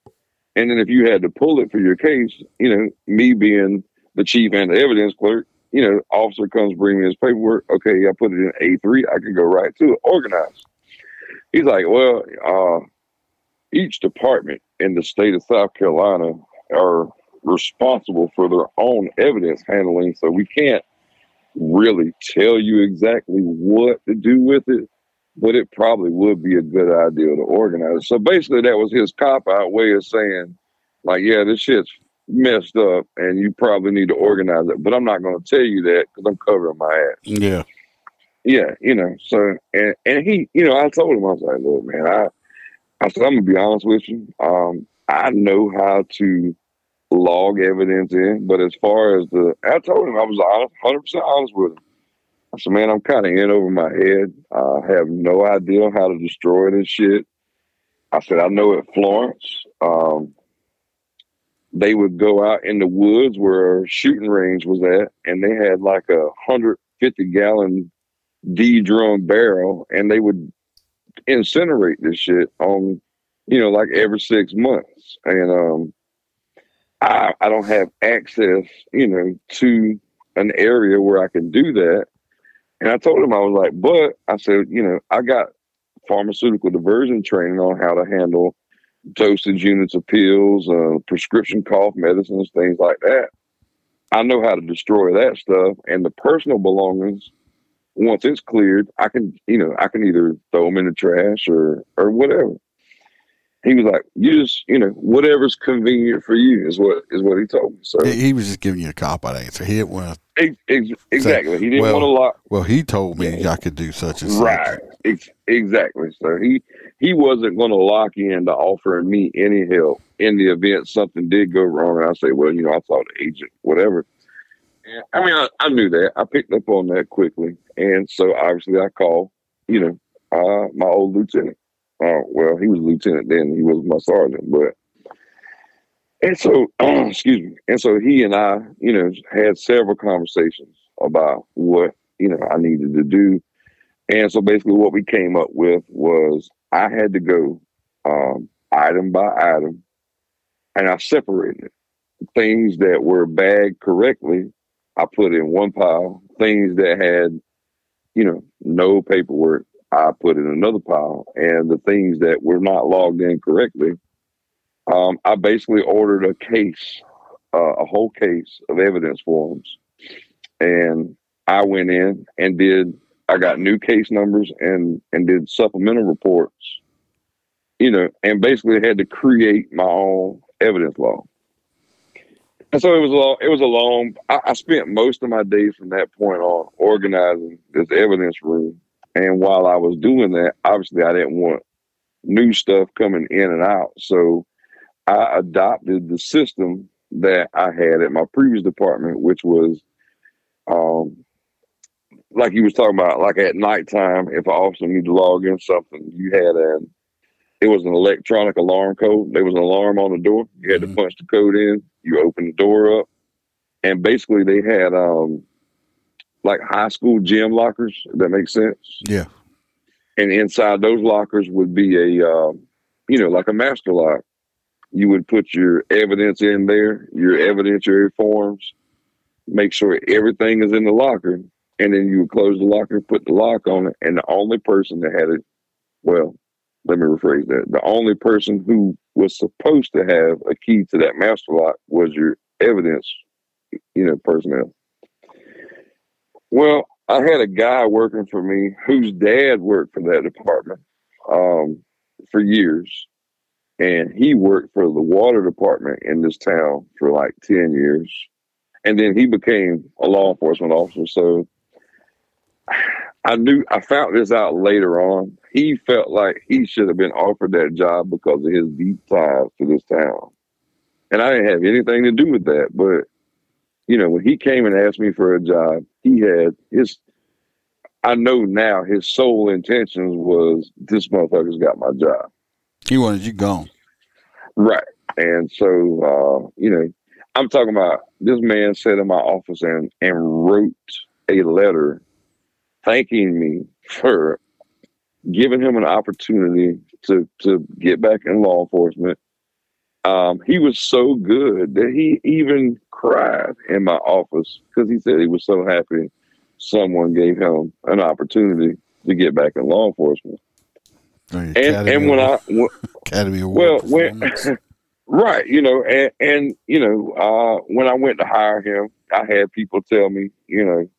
And then if you had to pull it for your case, you know, me being the chief and the evidence clerk, you know, officer comes bring me his paperwork. Okay, I put it in A3. I can go right to it, organized. He's like, well, uh, each department in the state of South Carolina are responsible for their own evidence handling. So we can't really tell you exactly what to do with it, but it probably would be a good idea to organize. So basically, that was his cop out way of saying, like, yeah, this shit's messed up and you probably need to organize it. But I'm not going to tell you that because I'm covering my ass. yeah. Yeah, you know. So and and he, you know, I told him I was like, look, man, I, I said I'm gonna be honest with you. Um, I know how to log evidence in, but as far as the, I told him I was hundred percent honest with him. I said, man, I'm kind of in over my head. I have no idea how to destroy this shit. I said, I know at Florence, um, they would go out in the woods where shooting range was at, and they had like a hundred fifty gallon D drum barrel, and they would incinerate this shit on, you know, like every six months. And um, I I don't have access, you know, to an area where I can do that. And I told him I was like, but I said, you know, I got pharmaceutical diversion training on how to handle dosage units of pills, uh, prescription cough medicines, things like that. I know how to destroy that stuff, and the personal belongings once it's cleared, I can, you know, I can either throw them in the trash or or whatever. He was like, "You just, you know, whatever's convenient for you is what is what he told me." So He, he was just giving you a cop out answer. He didn't want to. ex- ex- exactly, he didn't well, want to lock. Well, he told me Yeah. I could do such and such. Right, exactly. So he he wasn't going to lock in to offering me any help in the event something did go wrong. And I say, "Well, you know, I the agent, whatever." And, I mean, I, I knew that. I picked up on that quickly, and so obviously I called, you know, uh, my old lieutenant. Uh, well, he was lieutenant then; he was my sergeant, but. And so, excuse me. And so he and I, you know, had several conversations about what you know I needed to do. And so basically, what we came up with was I had to go um, item by item, and I separated. Things that were bagged correctly, I put in one pile. Things that had, you know, no paperwork, I put in another pile. And the things that were not logged in correctly, um, I basically ordered a case, uh, a whole case of evidence forms, and I went in and did. I got new case numbers and and did supplemental reports, you know, and basically had to create my own evidence log. And so it was a long, it was a long. I, I spent most of my days from that point on organizing this evidence room. And while I was doing that, obviously I didn't want new stuff coming in and out. So I adopted the system that I had at my previous department, which was um like you was talking about, like at nighttime, if an officer needed to log in something, you had an it was an electronic alarm code. There was an alarm on the door. You had Mhm. to punch the code in. You open the door up, and basically they had um like high school gym lockers. If that makes sense. Yeah. And inside those lockers would be a um, you know like a master lock. You would put your evidence in there, your evidentiary forms, make sure everything is in the locker, and then you would close the locker, put the lock on it, and the only person that had it, well, let me rephrase that. The only person who was supposed to have a key to that master lock was your evidence, you know, personnel. Well, I had a guy working for me whose dad worked for that department um, for years. And he worked for the water department in this town for like 10 years. And then he became a law enforcement officer. So I knew I found this out later on. He felt like he should have been offered that job because of his deep ties to this town. And I didn't have anything to do with that. But, you know, when he came and asked me for a job, he had his, I know now his sole intentions was this motherfucker's got my job. He wanted you gone. Right. And so, uh, you know, I'm talking about this man sat in my office and, and wrote a letter thanking me for giving him an opportunity to, to get back in law enforcement. Um, he was so good that he even cried in my office because he said he was so happy someone gave him an opportunity to get back in law enforcement. And, and when I, when, Academy Award well, when, right, you know, and, and you know, uh, when I went to hire him, I had people tell me, you know,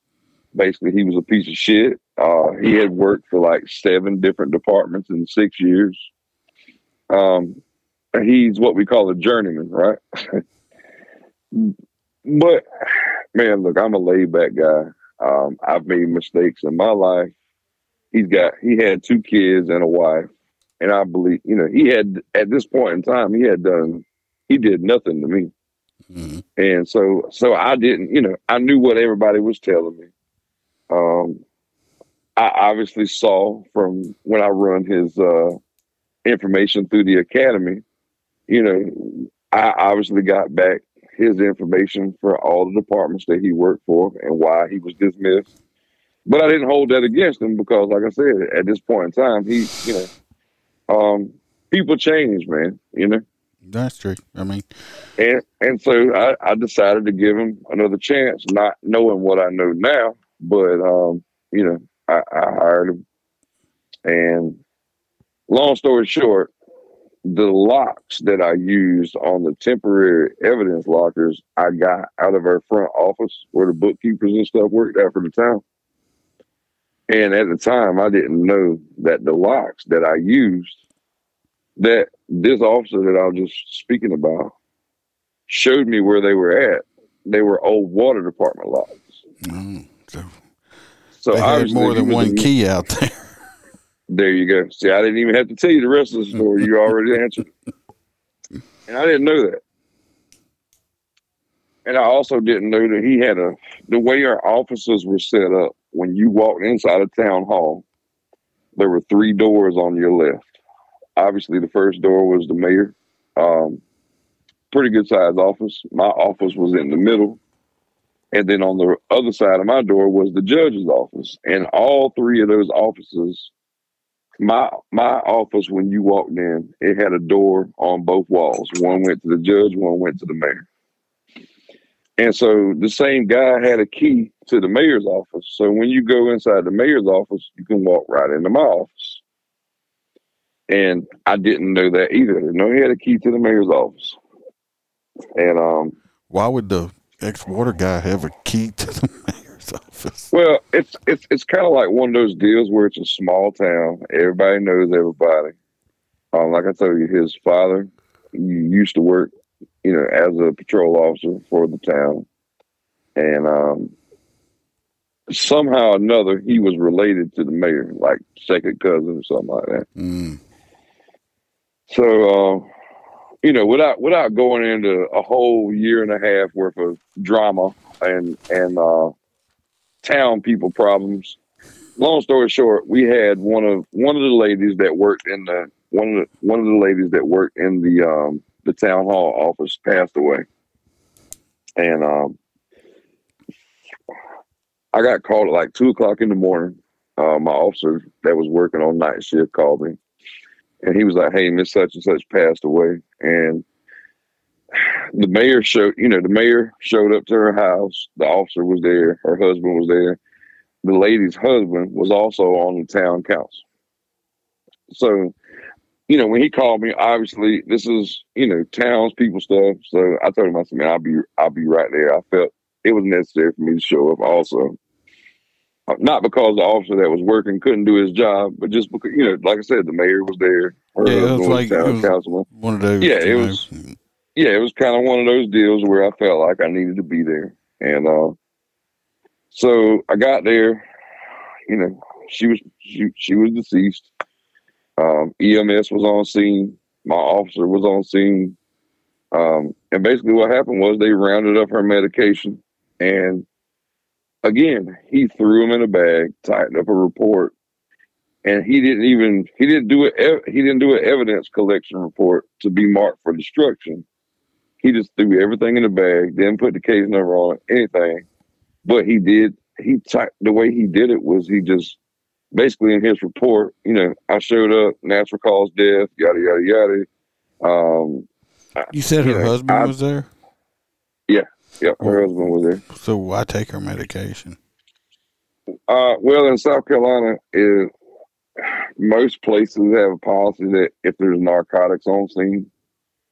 basically he was a piece of shit. Uh, he had worked for like seven different departments in six years. Um, he's what we call a journeyman, right? but man, look, I'm a laid back guy. Um, I've made mistakes in my life. He's got he had two kids and a wife, and I believe you know he had at this point in time he had done he did nothing to me, Mhm. and so so I didn't you know I knew what everybody was telling me. Um, I obviously saw from when I run his uh, information through the academy, you know, I obviously got back his information for all the departments that he worked for and why he was dismissed. But I didn't hold that against him because, like I said, at this point in time, he, you know, um, people change, man, you know, That's true. I mean, and and so I, I decided to give him another chance, not knowing what I know now, but um, you know, I, I hired him, and long story short, the locks that I used on the temporary evidence lockers I got out of our front office where the bookkeepers and stuff worked out for the town. And at the time, I didn't know that the locks that I used, that this officer that I was just speaking about, showed me where they were at. They were old water department locks. mm, so So they had more than one key out there. There you go. See, I didn't even have to tell you the rest of the story. You already answered. And I didn't know that. And I also didn't know that he had a the way our offices were set up. When you walked inside a town hall, there were three doors on your left. Obviously, the first door was the mayor. Um, pretty good sized office. My office was in the middle. And then on the other side of my door was the judge's office. And all three of those offices my my office when you walked in, it had a door on both walls. One went to the judge, one went to the mayor. And so the same guy had a key to the mayor's office. So when you go inside the mayor's office, you can walk right into my office. And I didn't know that either. No, he had a key to the mayor's office. And um Why would the ex water guy have a key to the office? Well, it's it's it's kind of like one of those deals where it's a small town. Everybody knows everybody. Um, like I told you, his father used to work, you know, as a patrol officer for the town, and um, somehow or another he was related to the mayor, like second cousin or something like that. Mm, So, uh, you know, without without going into a whole year and a half worth of drama and and uh, town people problems. Long story short, we had one of one of the ladies that worked in the one of the one of the ladies that worked in the um, the town hall office passed away, and um, I got called at like two o'clock in the morning. Uh, my officer that was working on night shift called me, and he was like, "Hey, Miss Such and Such passed away," and the mayor showed, you know, the mayor showed up to her house. The officer was there. Her husband was there. The lady's husband was also on the town council. So, you know, when he called me, obviously this is, you know, townspeople stuff. So I told him, I said, man, I'll be, I'll be right there. I felt it was necessary for me to show up also. Uh, Not because the officer that was working couldn't do his job, but just because, you know, like I said, the mayor was there. Her Yeah, it was like- town it was- councilman One of those. Yeah, it know, was- yeah, it was kind of one of those deals where I felt like I needed to be there. And uh so I got there, you know, she was she, she was deceased. Um EMS was on scene, my officer was on scene. Um and basically what happened was they rounded up her medication and again, he threw them in a bag, tightened up a report, and he didn't even he didn't do it he didn't do an evidence collection report to be marked for destruction. He just threw everything in the bag, didn't put the case number on it, anything. But he did he ty- the way he did it was he just basically in his report, you know, I showed up, natural cause death, yada yada yada. Um, You said her you know, husband I- was there, yeah, yeah, her husband was there. so why take her medication? Uh, well, in South Carolina, is most places have a policy that if there's narcotics on scene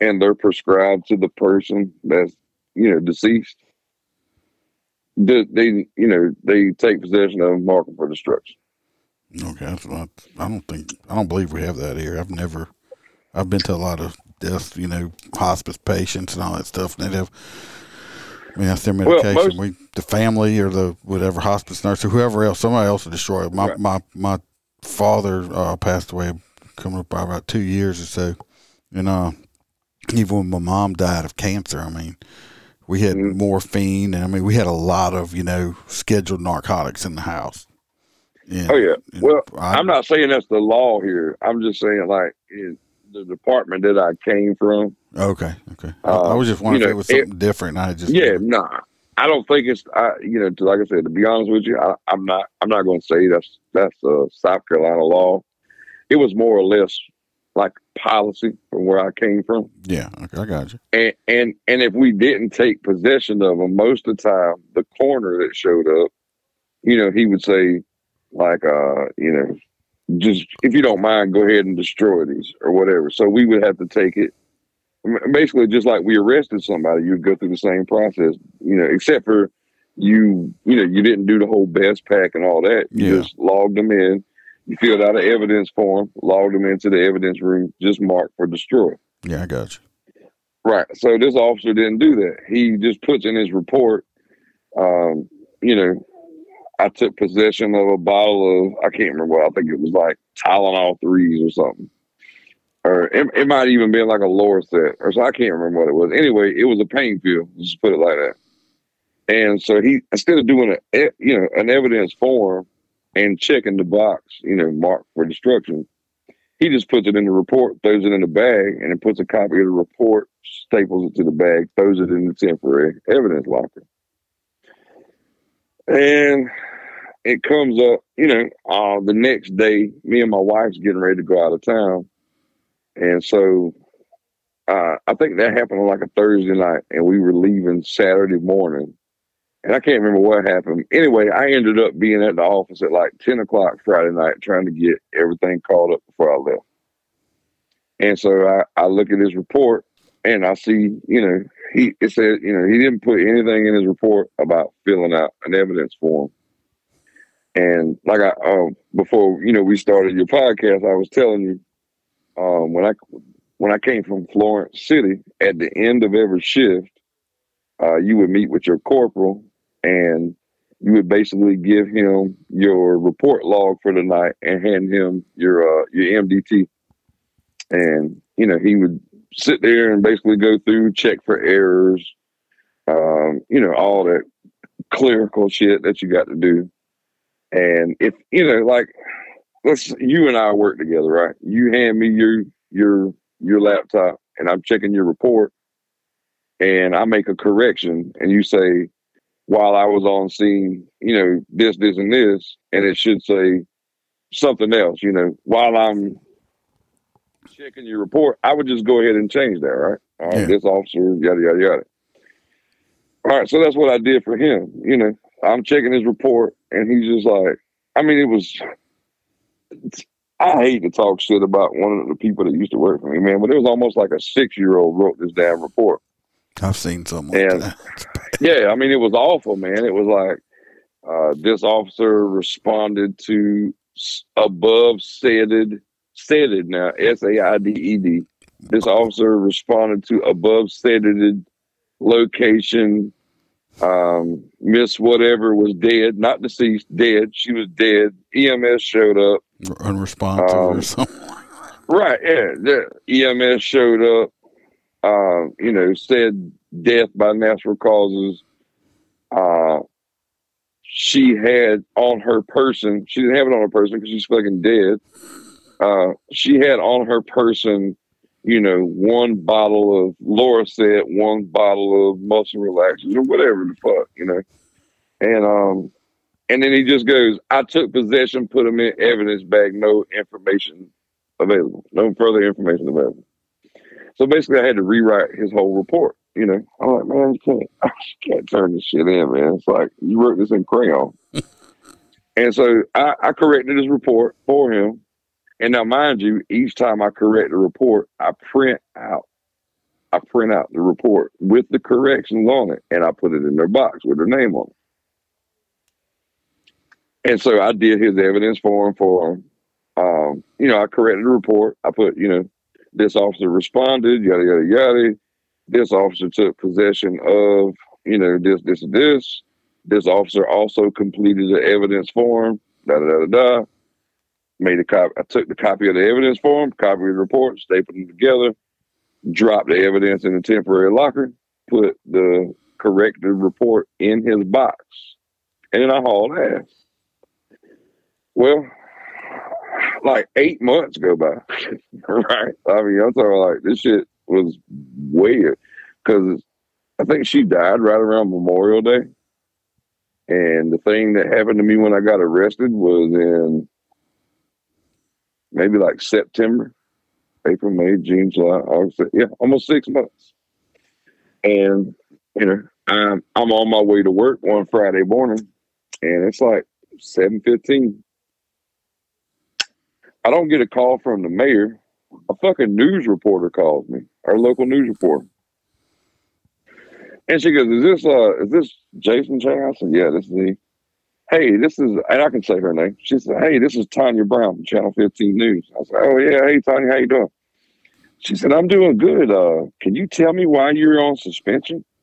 and they're prescribed to the person that's you know deceased, they, they you know they take possession of them, mark them for destruction. Okay, that's not, I don't think I don't believe we have that here. I've never. I've been to a lot of deaths, you know, hospice patients and all that stuff, and they have. I mean, that's their Well, medication. most- we, the family or the whatever hospice nurse or whoever else, somebody else will destroy it. My Right. my my father uh, passed away coming up by about two years or so, and uh, even when my mom died of cancer, I mean, we had Mhm. morphine, and I mean, we had a lot of you know scheduled narcotics in the house. And- Oh yeah. Well, I- I'm not saying that's the law here. I'm just saying like in the department that I came from. Okay, okay. I, I Uh, was just wondering you if know, it was something different. I just Yeah, nah. I don't think it's. I, you know, to, like I said, to be honest with you, I, I'm not. I'm not going to say that's that's uh, South Carolina law. It was more or less like policy from where I came from, yeah. Okay, I got you. and and and if we didn't take possession of them, most of the time, the corner that showed up, you know, he would say, like, uh, you know, just if you don't mind, go ahead and destroy these or whatever. So we would have to take it. Basically, just like we arrested somebody, you'd go through the same process, you know, except for you, you know, you didn't do the whole best pack and all that. You Yeah. just logged them in, you filled out an evidence form, logged them into the evidence room, just marked for destroy. Yeah, I got you. Right. So this officer didn't do that. He just puts in his report, um, you know, I took possession of a bottle of, I can't remember, what, I think it was like Tylenol threes or something. Or it, it might even been like a Lorcet, or so I can't remember what it was. Anyway, it was a pain pill. Just put it like that. And so he, instead of doing a you know, an evidence form and checking the box, you know, marked for destruction, he just puts it in the report, throws it in the bag, and then puts a copy of the report, staples it to the bag, throws it in the temporary evidence locker. And it comes up, you know, uh, the next day, me and my wife's getting ready to go out of town. And so uh, I think that happened on like a Thursday night, and we were leaving Saturday morning. And I can't remember what happened. Anyway, I ended up being at the office at like 10 o'clock Friday night trying to get everything caught up before I left. And so I, I look at his report and I see, you know, he it said, you know, he didn't put anything in his report about filling out an evidence form. And like I um before, you know, we started your podcast, I was telling you, um, when I when I came from Florence City, at the end of every shift, uh, you would meet with your corporal and you would basically give him your report log for the night and hand him your uh, your MDT. And you know he would sit there and basically go through, check for errors, um, you know, all that clerical shit that you got to do. And if you know, like, let's you and I work together, right? You hand me your your your laptop, and I'm checking your report, and I make a correction, and you say, while I was on scene, you know, this, this, and this, and it should say something else, you know, while I'm checking your report, I would just go ahead and change that, right? All right, Yeah. this officer, yada yada yada. All right, so that's what I did for him. You know, I'm checking his report, and he's just like, I mean, it was. I hate to talk shit about one of the people that used to work for me, man, but it was almost like a six year old wrote this damn report. I've seen something like And- that. Yeah, I mean, it was awful, man. It was like uh, this officer responded to above saided, saided now, S A I D E D. This officer responded to above saided location. Um, Miss whatever was dead, not deceased, dead. She was dead. EMS showed up. Unresponsive or Um, something. Right, yeah. The EMS showed up, uh, you know, said death by natural causes. Uh, she had on her person, she didn't have it on her person because she's fucking dead. Uh, she had on her person, you know, one bottle of Lorcet, one bottle of muscle relaxers or whatever the fuck, you know. And um, and then he just goes, I took possession, put him in evidence bag, no information available. No further information available. So basically, I had to rewrite his whole report. You know, I'm like, man, you can't, I can't turn this shit in, man. It's like you wrote this in crayon. and so I, I corrected his report for him. And now, mind you, each time I correct the report, I print out, I print out the report with the corrections on it, and I put it in their box with their name on it. And so I did his evidence form for him um, you know, I corrected the report. I put, you know, this officer responded, yada yada yada. This officer took possession of, you know, this, this, this. This officer also completed the evidence form, da da da da. Made a copy. I took the copy of the evidence form, copy of the report, stapled them together, dropped the evidence in the temporary locker, put the corrected report in his box, and then I hauled ass. Well, like eight months go by, right? I mean, I'm talking like this shit was weird because I think she died right around Memorial Day, and the thing that happened to me when I got arrested was in maybe like September, April, May, June, July, August, yeah, almost six months. And you know, I'm I'm on my way to work one Friday morning, and it's like seven fifteen. I don't get a call from the mayor. A fucking news reporter calls me, our local news reporter. And she goes, Is this uh is this Jason Chang? I said, Yeah, this is he. Hey, this is and I can say her name. She said, Hey, this is Tanya Brown Channel 15 News. I said, Oh yeah, hey Tanya, how you doing? She said, I'm doing good. Uh, can you tell me why you're on suspension?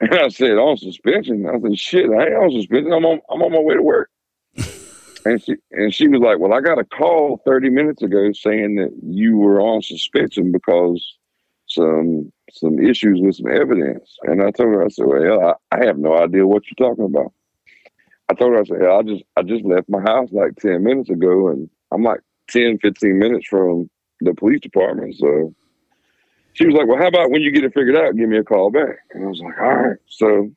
And I said, On suspension? I said, Shit, I ain't on suspension. I'm on I'm on my way to work. And she and she was like, "Well, I got a call 30 minutes ago saying that you were on suspension because some some issues with some evidence." And I told her, I said, "Well, I, I have no idea what you're talking about." I told her, I said, "Hell, I just I just left my house like 10 minutes ago, and I'm like 10, 15 minutes from the police department." So she was like, "Well, how about when you get it figured out, give me a call back?" And I was like, "All right." So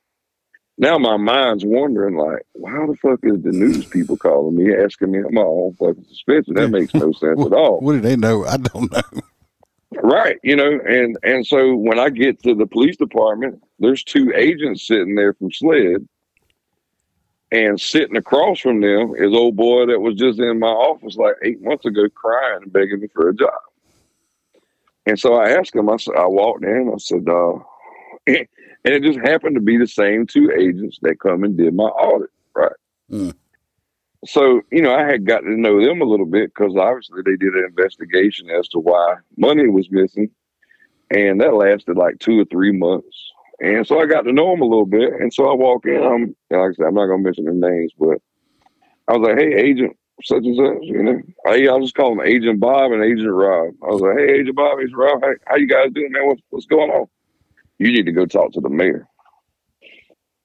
now my mind's wondering, like, how the fuck is the news people calling me, asking me I on fucking suspension? That makes no sense at all. What do they know? I don't know. Right. You know, and and so when I get to the police department, there's two agents sitting there from SLED. And sitting across from them is old boy that was just in my office like eight months ago crying and begging me for a job. And so I asked him, I said, I walked in, I said, uh, and it just happened to be the same two agents that come and did my audit, right? Hmm. So, you know, I had got to know them a little bit because obviously they did an investigation as to why money was missing. And that lasted like two or three months. And so I got to know them a little bit. And so I walk in, I'm, like I said, I'm not going to mention their names, but I was like, hey, agent, such and such, you know. Hey, I'll just call him Agent Bob and Agent Rob. I was like, hey, Agent Bob, Agent Rob, hey, how you guys doing, man? What's, what's going on? You need to go talk to the mayor.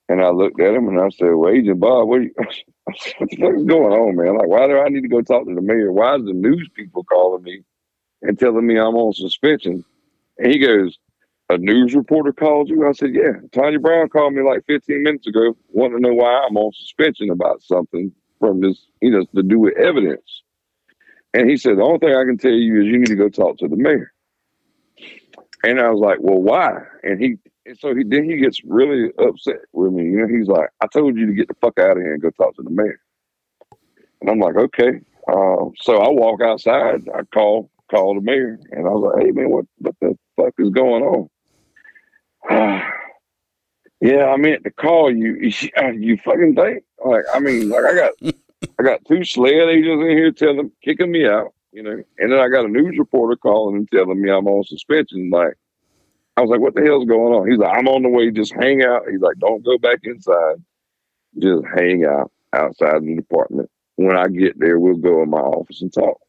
And I looked at him and I said, well, Agent Bob, what, you, what the fuck is going on, man? Like, why do I need to go talk to the mayor? Why is the news people calling me and telling me I'm on suspension? And he goes, a news reporter called you? I said, yeah. Tanya Brown called me like 15 minutes ago, wanting to know why I'm on suspension about something from this, you know, to do with evidence. And he said, the only thing I can tell you is you need to go talk to the mayor. And I was like, well, why? And he, and so he then he gets really upset with me. You know, he's like, I told you to get the fuck out of here and go talk to the mayor. And I'm like, okay. Uh, so I walk outside. I call call the mayor, and I was like, hey man, what what the fuck is going on? yeah, I meant to call you. You fucking think? Like, I mean, like I got I got two SLED agents in here telling kicking me out, you know, and then I got a news reporter calling and telling me I'm on suspension. Like, I was like, what the hell's going on? He's like, I'm on the way, just hang out. He's like, don't go back inside. Just hang out outside the department. When I get there, we'll go in my office and talk.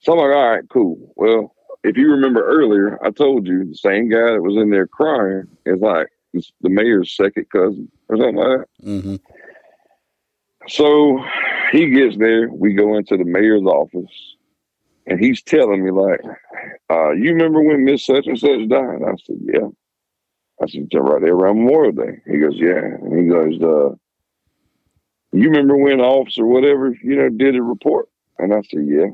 So I'm like, all right, cool. Well, if you remember earlier, I told you the same guy that was in there crying is like the mayor's second cousin or something like that. Mm-hmm. So he gets there. We go into the mayor's office, and he's telling me like, uh, "You remember when Miss Such and Such died?" I said, "Yeah." I said, "Right there around Memorial Day." He goes, "Yeah," and he goes, uh, "You remember when officer whatever you know did a report?" And I said, "Yeah."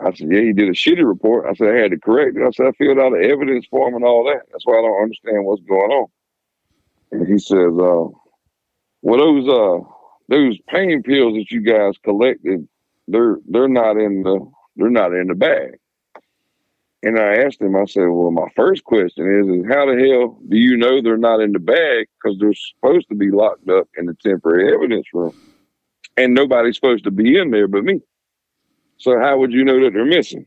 I said, "Yeah, he did a shitty report." I said, "I had to correct it." I said, "I filled out the evidence form and all that. That's why I don't understand what's going on." And he says, uh, "Well, those uh." Those pain pills that you guys collected, they're they're not in the they're not in the bag. And I asked him, I said, Well, my first question is, is how the hell do you know they're not in the bag? Because they're supposed to be locked up in the temporary evidence room. And nobody's supposed to be in there but me. So how would you know that they're missing?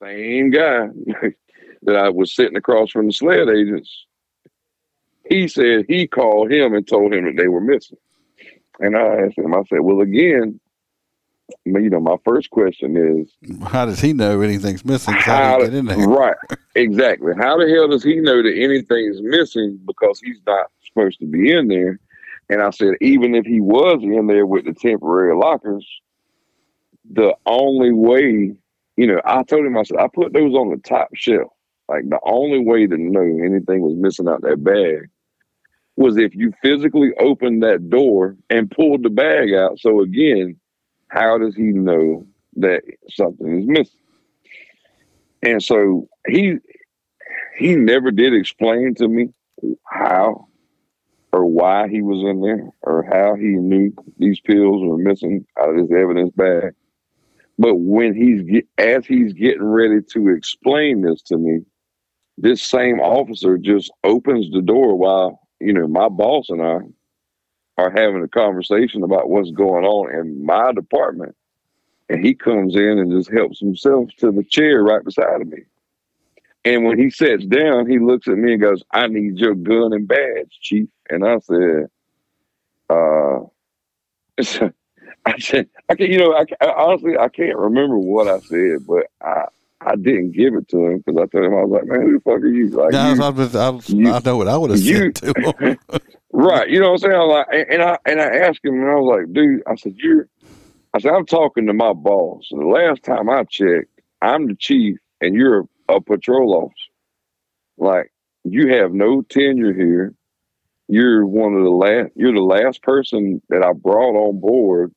The same guy that I was sitting across from the SLED agents, he said he called him and told him that they were missing. And I asked him, I said, well, again, you know, my first question is, how does he know anything's missing? How, get in there? Right, exactly. How the hell does he know that anything's missing because he's not supposed to be in there? And I said, even if he was in there with the temporary lockers, the only way, you know, I told him, I said, I put those on the top shelf. Like the only way to know anything was missing out that bag was if you physically opened that door and pulled the bag out. So again, how does he know that something is missing? And so he he never did explain to me how or why he was in there or how he knew these pills were missing out of his evidence bag. But when he's get, as he's getting ready to explain this to me, this same officer just opens the door while you know, my boss and I are having a conversation about what's going on in my department. And he comes in and just helps himself to the chair right beside of me. And when he sits down, he looks at me and goes, I need your gun and badge, chief. And I said, uh, I said, I can't. you know, I, I, honestly, I can't remember what I said, but I, I didn't give it to him because I told him I was like, man, who the fuck are you? Like, no, you, I, was, I, was, you, I know what I would have said to him. right, you know what I'm saying? Like, and I and I asked him, and I was like, dude, I said, you're, I said, I'm talking to my boss. And the last time I checked, I'm the chief, and you're a, a patrol officer. Like, you have no tenure here. You're one of the last. You're the last person that I brought on board.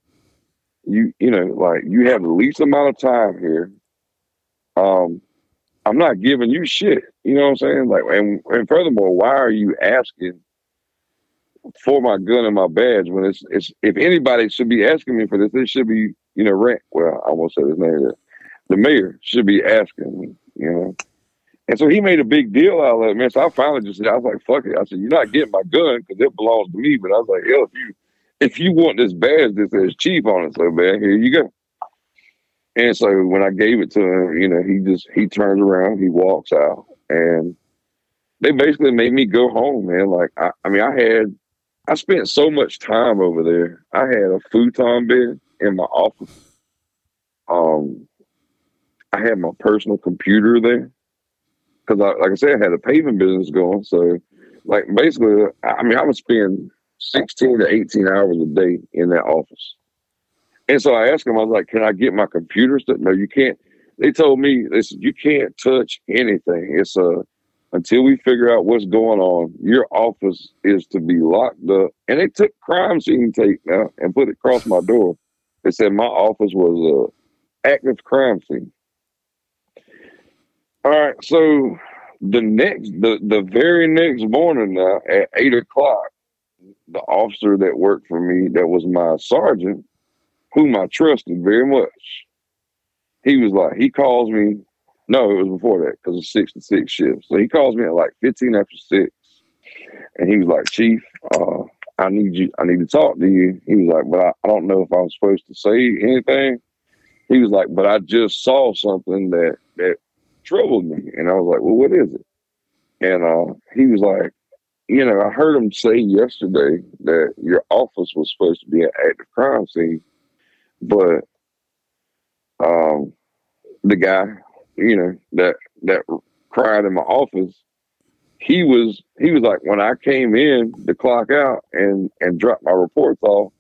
You, you know, like you have the least amount of time here um, I'm not giving you shit. You know what I'm saying? Like, and, and furthermore, why are you asking for my gun and my badge when it's it's if anybody should be asking me for this, it should be you know Rent. Well, I won't say his name. The mayor should be asking me. You know. And so he made a big deal out of it, man. So I finally just said, I was like, fuck it. I said, you're not getting my gun because it belongs to me. But I was like, hell, if you if you want this badge that says chief on it so man, here you go. And so when I gave it to him, you know, he just he turns around, he walks out, and they basically made me go home, man. Like I, I mean, I had I spent so much time over there. I had a futon bed in my office. Um, I had my personal computer there because, like I said, I had a paving business going. So, like, basically, I mean, I would spend 16 to 18 hours a day in that office. And so I asked them, I was like, can I get my computer stuff? No, you can't. They told me, they said, you can't touch anything. It's a, uh, until we figure out what's going on, your office is to be locked up. And they took crime scene tape now and put it across my door. They said my office was a active crime scene. All right, so the next, the the very next morning now at eight o'clock, the officer that worked for me, that was my sergeant, whom I trusted very much, he was like, he calls me. No, it was before that because it's six to six shift. So he calls me at like fifteen after six, and he was like, Chief, uh, I need you. I need to talk to you. He was like, but I, I don't know if I'm supposed to say anything. He was like, but I just saw something that that troubled me, and I was like, well, what is it? And uh, he was like, you know, I heard him say yesterday that your office was supposed to be an active crime scene, but um, the guy, you know, that that cried in my office, he was he was like when I came in to clock out and and drop my reports off,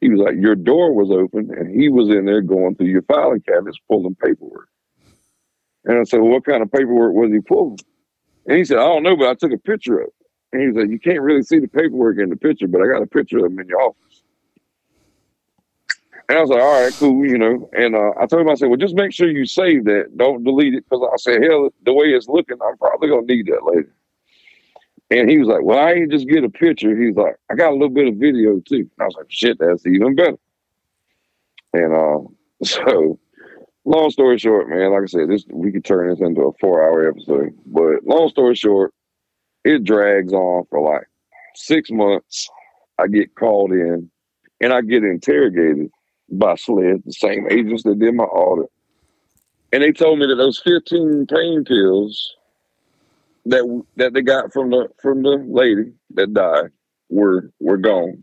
he was like, Your door was open and he was in there going through your filing cabinets pulling paperwork. And I said, well, what kind of paperwork was he pulling? And he said, I don't know, but I took a picture of it. And he said, You can't really see the paperwork in the picture, but I got a picture of him in your office. And I was like, all right, cool, you know. And uh, I told him, I said, well, just make sure you save that. Don't delete it. Because I said, hell, the way it's looking, I'm probably going to need that later. And he was like, well, I ain't just get a picture. He's like, I got a little bit of video too. And I was like, shit, that's even better. And uh, so, long story short, man, like I said, this we could turn this into a four hour episode. But long story short, it drags on for like six months. I get called in and I get interrogated by SLED, the same agents that did my audit. And they told me that those 15 pain pills that that they got from the from the lady that died were were gone.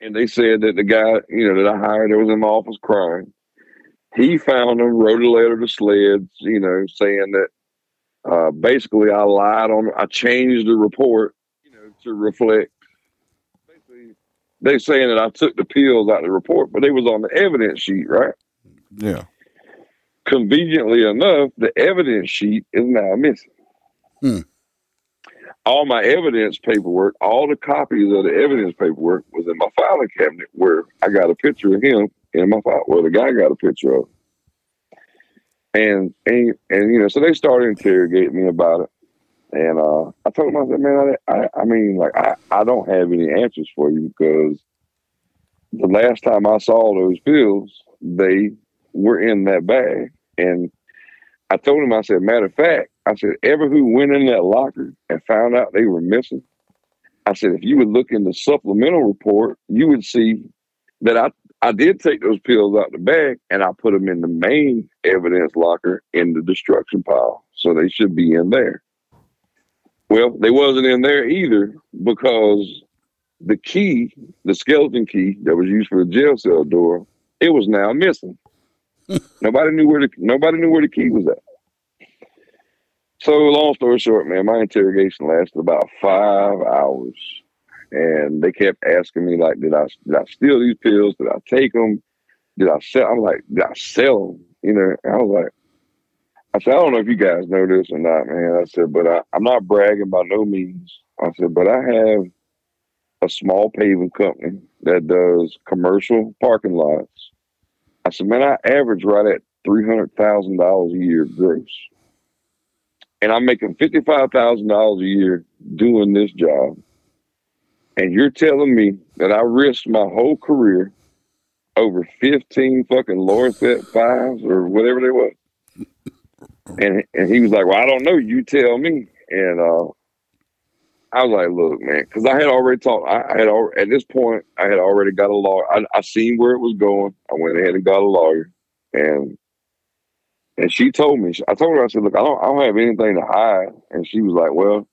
And they said that the guy, you know, that I hired that was in my office crying, he found them, wrote a letter to SLED's, you know, saying that uh, basically I lied on I changed the report, you know, to reflect they saying that I took the pills out of the report, but they was on the evidence sheet, right? Yeah. Conveniently enough, the evidence sheet is now missing. Hmm. All my evidence paperwork, all the copies of the evidence paperwork was in my filing cabinet where I got a picture of him in my file, where the guy got a picture of. And, and and you know, so they started interrogating me about it. And uh, I told him, I said, man, I, I, I mean, like, I, I don't have any answers for you because the last time I saw those pills, they were in that bag. And I told him, I said, matter of fact, I said, ever who went in that locker and found out they were missing, I said, if you would look in the supplemental report, you would see that I, I did take those pills out the bag and I put them in the main evidence locker in the destruction pile. So they should be in there. Well, they wasn't in there either because the key, the skeleton key that was used for the jail cell door, it was now missing. nobody knew where the nobody knew where the key was at. So long story short, man, my interrogation lasted about five hours, and they kept asking me like, "Did I did I steal these pills? Did I take them? Did I sell?" I'm like, "Did I sell them?" You know, I was like, I said, I don't know if you guys know this or not, man. I said, but I, I'm not bragging by no means. I said, but I have a small paving company that does commercial parking lots. I said, man, I average right at three hundred thousand dollars a year gross, and I'm making fifty five thousand dollars a year doing this job. And you're telling me that I risked my whole career over fifteen fucking Lorcet fives or whatever they was and and he was like, "Well, I don't know. You tell me." And uh, I was like, "Look, man," because I had already talked. I, I had already, at this point, I had already got a lawyer. I, I seen where it was going. I went ahead and got a lawyer, and and she told me. I told her, I said, "Look, I don't, I don't have anything to hide." And she was like, "Well,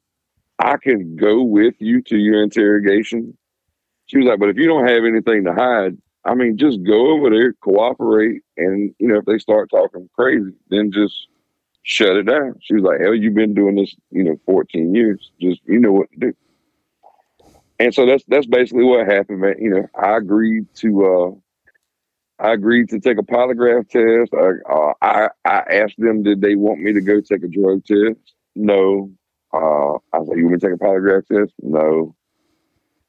I can go with you to your interrogation. She was like, but if you don't have anything to hide, I mean, just go over there, cooperate, and you know, if they start talking crazy, then just shut it down. She was like, hell, you've been doing this, you know, 14 years. Just you know what to do. And so that's that's basically what happened, man. You know, I agreed to uh I agreed to take a polygraph test. I, uh, I I asked them, did they want me to go take a drug test? No. Uh, I said, you want me to take a polygraph test? No.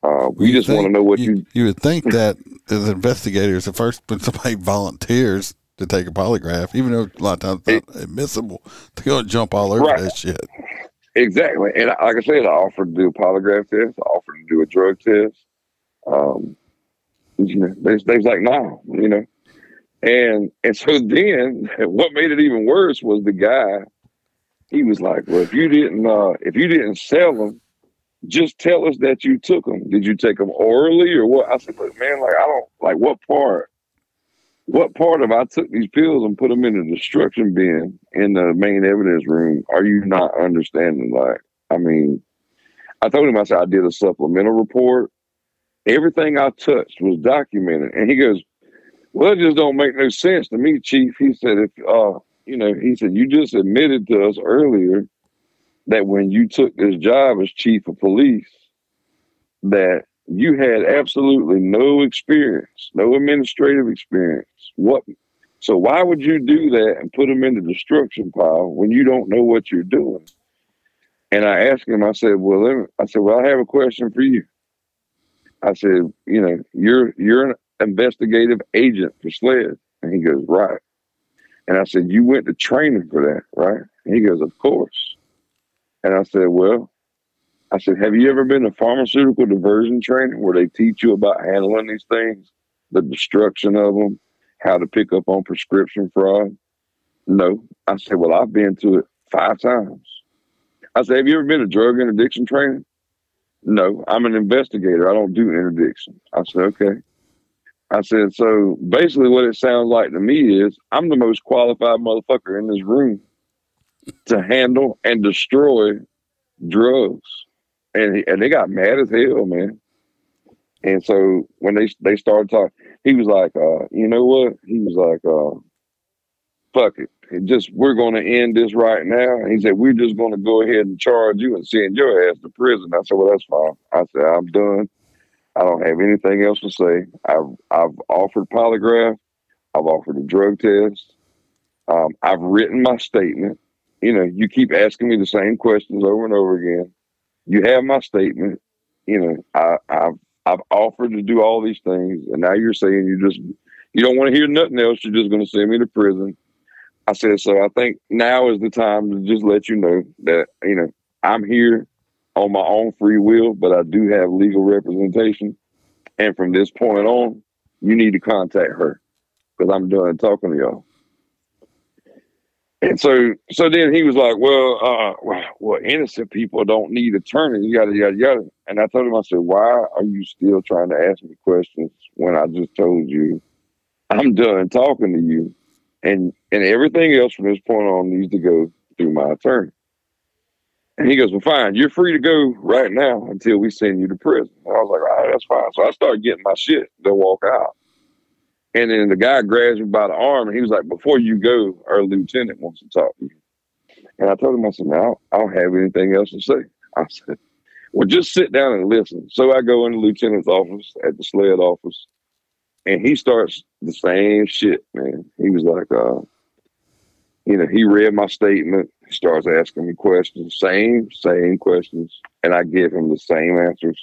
Uh, we You just want to know what you, you. you would think that as investigators, the first when somebody volunteers to take a polygraph, even though a lot of times it's not admissible, to go and jump all over Right. that shit. Exactly. And like I said, I offered to do a polygraph test. I offered to do a drug test. Um, you know, they, they was like, no, you know. And and so then what made it even worse was the guy, he was like, Well, if you didn't uh if you didn't sell them, just tell us that you took them. Did you take them orally or what? I said, Look, man, like I don't like what part what part of I took these pills and put them in the destruction bin in the main evidence room are you not understanding? Like, I mean, I told him I said I did a supplemental report. Everything I touched was documented, and he goes, "Well, that just don't make no sense to me, Chief." He said, "If uh, you know," he said, "You just admitted to us earlier that when you took this job as chief of police, that you had absolutely no experience, no administrative experience. What? So why would you do that and put them in the destruction pile when you don't know what you're doing?" And I asked him, I said, "Well, me, I said, well, I have a question for you." I said, "You know, you're you're an investigative agent for SLED," and he goes, "Right." And I said, "You went to training for that, right?" And he goes, "Of course." And I said, "Well," I said, "Have you ever been to pharmaceutical diversion training where they teach you about handling these things, the destruction of them, how to pick up on prescription fraud?" No. I said, "Well, I've been to it five times." I said, "Have you ever been to drug interdiction training?" No, I'm an investigator. I don't do interdiction. I said, okay. I said, so basically what it sounds like to me is I'm the most qualified motherfucker in this room to handle and destroy drugs. And he, and they got mad as hell, man. And so when they they started talking, he was like, uh, you know what? He was like, uh, fuck it. It just we're gonna end this right now. He said, We're just gonna go ahead and charge you and send your ass to prison. I said, Well, that's fine. I said, I'm done. I don't have anything else to say. I've I've offered polygraph, I've offered a drug test, um, I've written my statement. You know, you keep asking me the same questions over and over again. You have my statement. You know, I, I've I've offered to do all these things, and now you're saying you just you don't want to hear nothing else. You're just going to send me to prison. I said, so I think now is the time to just let you know that, you know, I'm here on my own free will, but I do have legal representation. And from this point on, you need to contact her because I'm done talking to y'all. And so, so then he was like, well, uh, well, well, innocent people don't need attorneys, yada, yada, yada. And I told him, I said, why are you still trying to ask me questions when I just told you I'm done talking to you? and and everything else from this point on needs to go through my attorney. And he goes, Well, fine, you're free to go right now until we send you to prison. And I was like, All right, that's fine. So I started getting my shit to walk out. And then the guy grabs me by the arm and he was like, Before you go, our lieutenant wants to talk to you. And I told him, I said, No, I don't have anything else to say. I said, Well, just sit down and listen. So I go in the lieutenant's office at the SLED office and he starts the same shit, man. He was like, uh, you know, he read my statement, starts asking me questions, same, same questions, and I give him the same answers.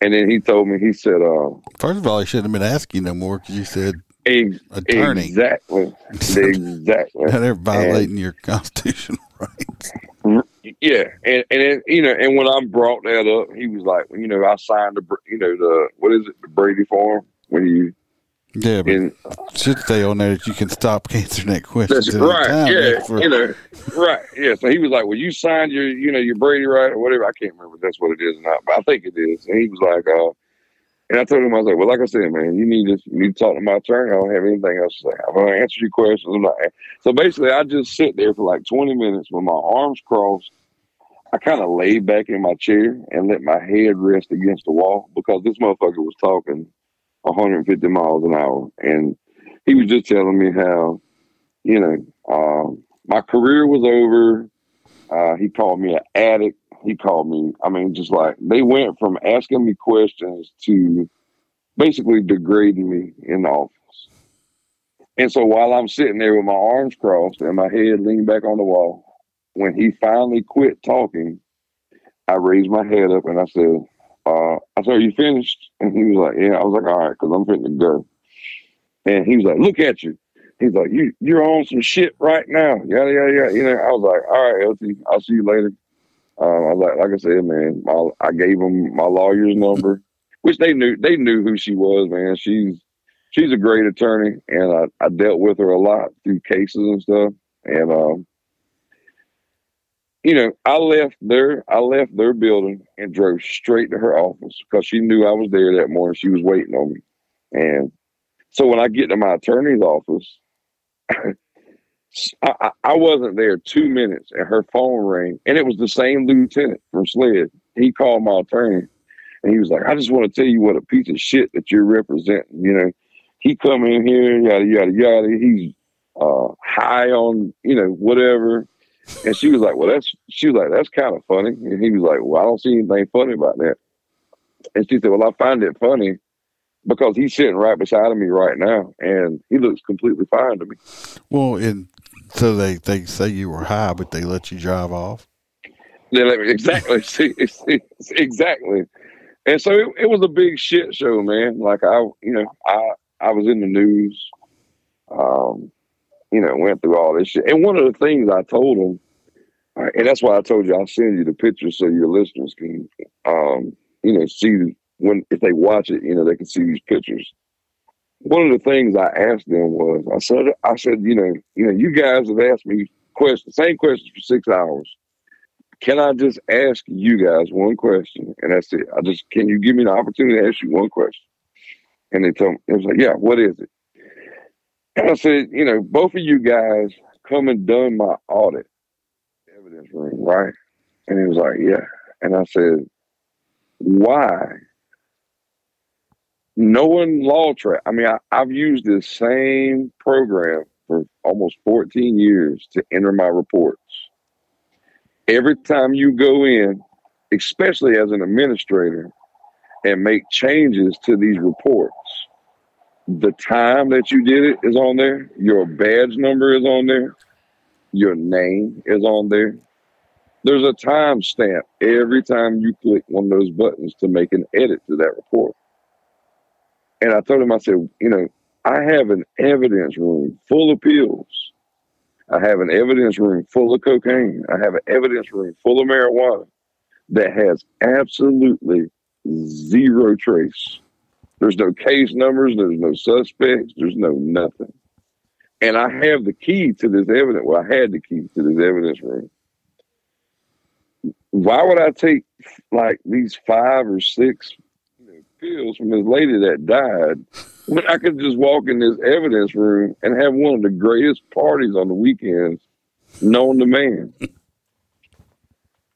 And then he told me, he said, uh, First of all, he shouldn't have been asking no more because you said ex- attorney. exactly, exactly. Now they're violating your constitutional rights. Yeah, and and then, you know, and when I brought that up, he was like, you know, I signed the, you know, the what is it, the Brady form when you Yeah, but it should stay on there that you can stop answering that question. Right. time. yeah, for- you know, right. Yeah. So he was like, "Well, you signed your, you know, your Brady right or whatever." I can't remember if that's what it is or not, but I think it is. And he was like, uh, and I told him, I was like, "Well, like I said, man, you need to you need to talk to my attorney. I don't have anything else to say. I'm gonna answer your questions." I'm not. So basically, I just sit there for like 20 minutes with my arms crossed. I kind of laid back in my chair and let my head rest against the wall because this motherfucker was talking 150 miles an hour. And he was just telling me how, you know, um, my career was over. Uh, he called me an addict. He called me, I mean, just like they went from asking me questions to basically degrading me in the office. And so while I'm sitting there with my arms crossed and my head leaned back on the wall, when he finally quit talking, I raised my head up and I said, uh, I said, Are you finished? And he was like, Yeah. I was like, All right, because I'm to go. And he was like, Look at you. He's like, You you're on some shit right now. Yada yada yada. You know, I was like, All right, LT, I'll see you later. Um, I like like I said, man, my, I gave him my lawyer's number, which they knew they knew who she was, man. She's she's a great attorney, and I, I dealt with her a lot through cases and stuff. And um, you know, I left their I left their building and drove straight to her office because she knew I was there that morning. She was waiting on me, and so when I get to my attorney's office, I, I wasn't there two minutes, and her phone rang, and it was the same lieutenant from SLED. He called my attorney, and he was like, "I just want to tell you what a piece of shit that you're representing." You know, he come in here, yada yada yada. He's uh, high on you know whatever, and she was like, "Well, that's," she was like, "That's kind of funny," and he was like, "Well, I don't see anything funny about that." And she said, "Well, I find it funny." Because he's sitting right beside of me right now, and he looks completely fine to me. Well, and so they, they say you were high, but they let you drive off. They let me exactly see, see exactly, and so it, it was a big shit show, man. Like I, you know, I I was in the news, um, you know, went through all this shit. And one of the things I told them, and that's why I told you I'll send you the pictures so your listeners can, um, you know, see when if they watch it, you know, they can see these pictures. One of the things I asked them was, I said, I said, you know, you know, you guys have asked me questions, same questions for six hours. Can I just ask you guys one question? And that's it. I just can you give me the opportunity to ask you one question? And they told me, it was like, yeah, what is it? And I said, you know, both of you guys come and done my audit evidence room, right? And he was like, yeah. And I said, why knowing LawTrak, I mean, I, I've used this same program for almost 14 years to enter my reports. Every time you go in, especially as an administrator, and make changes to these reports, the time that you did it is on there, your badge number is on there, your name is on there. There's a time stamp every time you click one of those buttons to make an edit to that report. And I told him, I said, you know, I have an evidence room full of pills. I have an evidence room full of cocaine. I have an evidence room full of marijuana that has absolutely zero trace. There's no case numbers, there's no suspects, there's no nothing. And I have the key to this evidence. Well, I had the key to this evidence room. Why would I take like these five or six pills from this lady that died when I could just walk in this evidence room and have one of the greatest parties on the weekends known to man.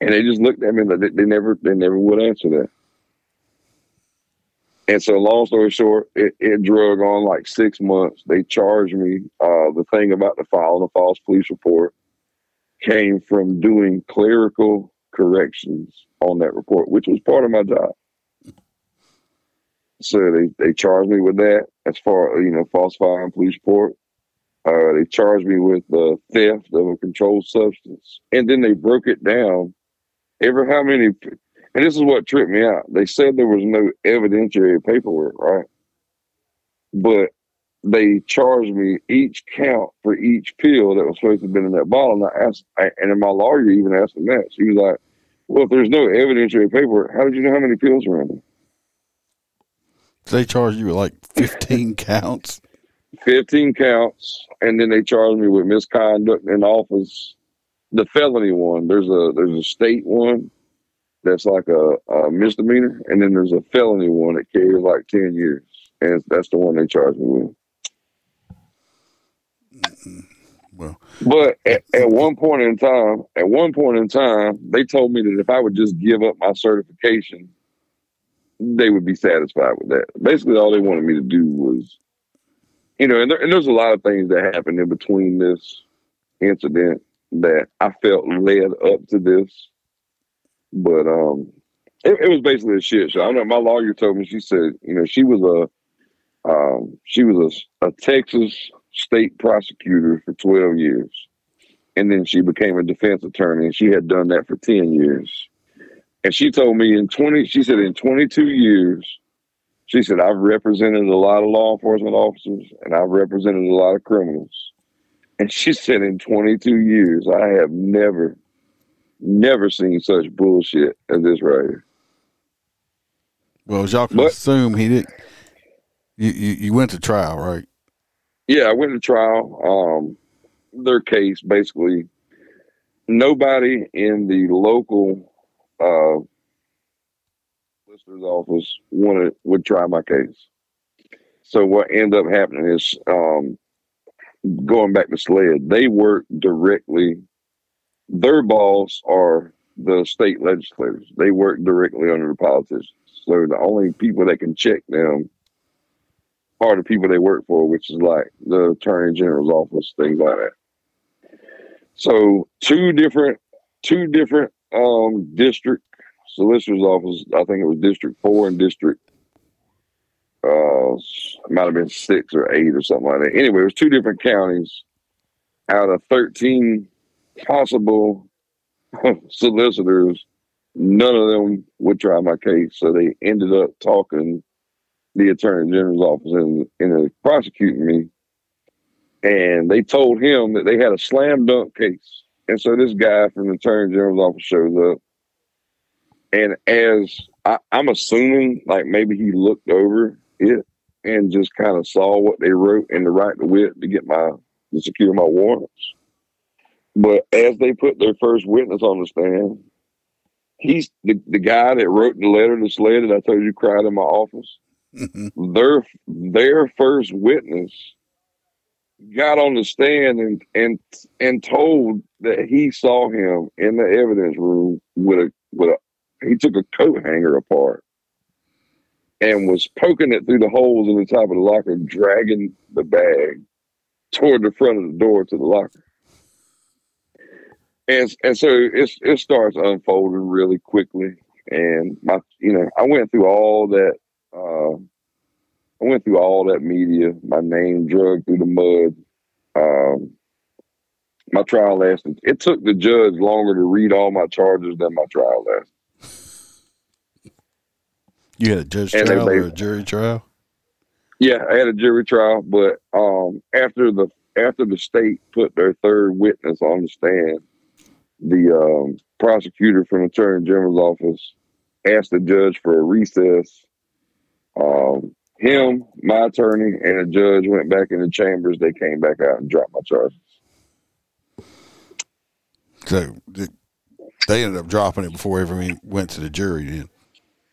and they just looked at me like they, they never they never would answer that. And so, long story short, it, it drug on like six months. They charged me. Uh, the thing about the filing a false police report came from doing clerical corrections on that report, which was part of my job. So they, they charged me with that as far you know falsifying police report. Uh, they charged me with the theft of a controlled substance, and then they broke it down. Ever how many? And this is what tripped me out. They said there was no evidentiary paperwork, right? But they charged me each count for each pill that was supposed to have been in that bottle. And I asked, I, and then my lawyer even asked him that. She was like, "Well, if there's no evidentiary paperwork, how did you know how many pills were in there?" They charged you with like 15 counts. 15 counts, and then they charged me with misconduct in office. The felony one, there's a there's a state one that's like a, a misdemeanor, and then there's a felony one that carries like 10 years, and that's the one they charged me with. Well, But at, at one point in time, at one point in time, they told me that if I would just give up my certification, they would be satisfied with that. Basically, all they wanted me to do was, you know, and, there, and there's a lot of things that happened in between this incident that I felt led up to this. But um, it, it was basically a shit show. I know my lawyer told me she said, you know, she was a um, she was a, a Texas state prosecutor for 12 years. And then she became a defense attorney and she had done that for 10 years. And she told me in 20, she said in 22 years, she said, I've represented a lot of law enforcement officers and I've represented a lot of criminals. And she said in 22 years, I have never, never seen such bullshit as this right here. well, as y'all can But- assume, he did. You, you you went to trial, right? Yeah, I went to trial. Um, their case basically, nobody in the local uh, solicitor's office wanted would try my case. So what ended up happening is, um, going back to SLED, they work directly. Their boss are the state legislators. They work directly under the politicians. So the only people that can check them are the people they work for, which is like the attorney general's office, things like that. So two different, two different um, district solicitor's office. I think it was District Four and District. Uh, might have been six or eight or something like that. Anyway, it was two different counties out of thirteen possible solicitors. None of them would try my case, so they ended up talking the attorney general's office and, and prosecuting me. And they told him that they had a slam dunk case. And so this guy from the attorney general's office shows up. And as I, I'm assuming, like maybe he looked over it and just kind of saw what they wrote in the right to wit to get my to secure my warrants. But as they put their first witness on the stand, he's the, the guy that wrote the letter to SLED that I told you cried in my office mm-hmm. their their first witness got on the stand and and and told that he saw him in the evidence room with a with a he took a coat hanger apart and was poking it through the holes in the top of the locker, dragging the bag toward the front of the door to the locker. And and so it's it starts unfolding really quickly. And my you know, I went through all that uh, I went through all that media, my name dragged through the mud. Um, my trial lasted. It took the judge longer to read all my charges than my trial lasted. You had a judge And trial or a jury trial? Yeah, I had a jury trial, but um, after the after the state put their third witness on the stand, the um, prosecutor from the attorney general's office asked the judge for a recess. Um, him, my attorney, and a judge went back in the chambers. They came back out and dropped my charges. So they ended up dropping it before everyone went to the jury. Then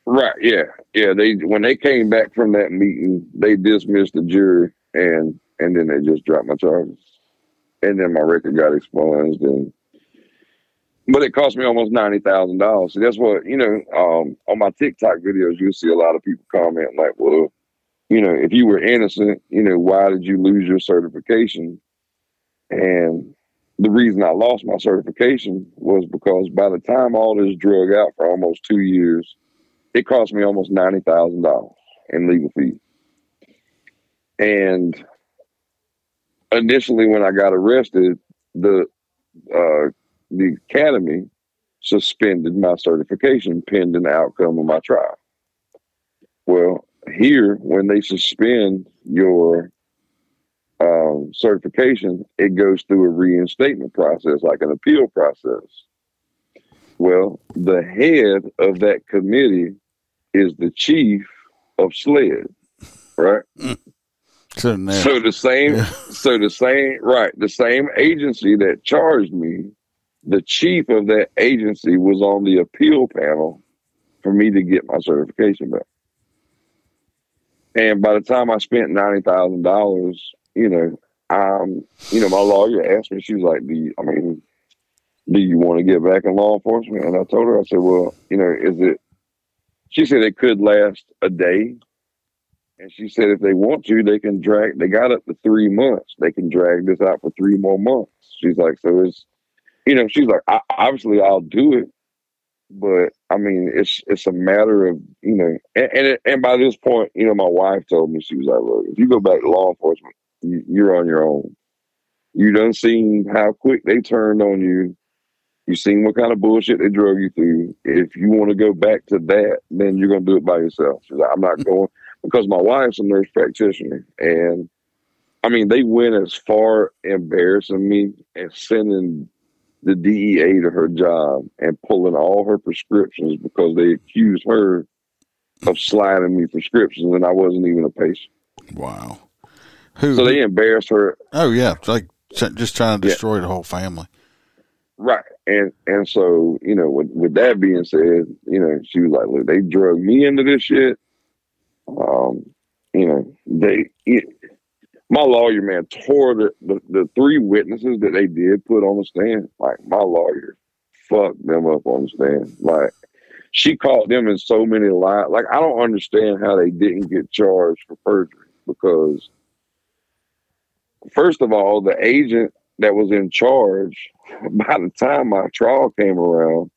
Right. Yeah. Yeah. They when they came back from that meeting, they dismissed the jury and and then they just dropped my charges. And then my record got expunged and but it cost me almost ninety thousand dollars. So that's what you know. Um, on my TikTok videos, you'll see a lot of people comment like, "Well, you know, if you were innocent, you know, why did you lose your certification?" And the reason I lost my certification was because by the time all this drug out for almost two years, it cost me almost ninety thousand dollars in legal fees. And initially, when I got arrested, the uh, the academy suspended my certification pending the outcome of my trial. Well, here, when they suspend your um, certification, it goes through a reinstatement process, like an appeal process. Well, the head of that committee is the chief of SLED, right? so the same, Yeah. so the same, right? The same agency that charged me, the chief of that agency was on the appeal panel for me to get my certification back. And by the time I spent ninety thousand dollars, you know, um, you know, my lawyer asked me, she was like, do you, I mean, do you want to get back in law enforcement? And I told her, I said, well, you know, is it, she said it could last a day. And she said, if they want to, they can drag, they got up to three months. They can drag this out for three more months. She's like, so it's, you know, she's like, I, obviously I'll do it. But I mean, it's it's a matter of you know, and and, and by this point, you know, my wife told me she was like, "Look, if you go back to law enforcement, you, you're on your own. You done seen how quick they turned on you. You seen what kind of bullshit they drug you through. If you want to go back to that, then you're gonna do it by yourself." She's like, "I'm not going because my wife's a nurse practitioner, and I mean, they went as far embarrassing me and sending the DEA to her job and pulling all her prescriptions because they accused her of sliding me prescriptions and I wasn't even a patient. Wow. Who? So they embarrassed her. Oh yeah, it's like just trying to destroy yeah. the whole family. Right. And and so, you know, with, with that being said, you know, she was like, look, they drug me into this shit. Um, you know, they it, my lawyer man tore the, the, the three witnesses that they did put on the stand. Like my lawyer fucked them up on the stand. Like she caught them in so many lies. Like I don't understand how they didn't get charged for perjury because first of all, the agent that was in charge by the time my trial came around,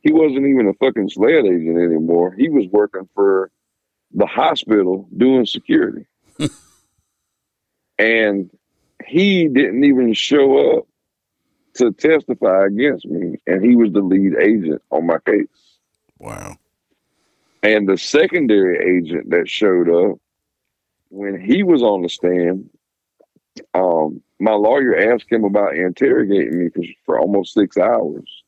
he wasn't even a fucking SLED agent anymore. He was working for the hospital doing security. and he didn't even show up to testify against me, and he was the lead agent on my case. Wow. And the secondary agent that showed up, when he was on the stand, um, my lawyer asked him about interrogating me for, for almost six hours.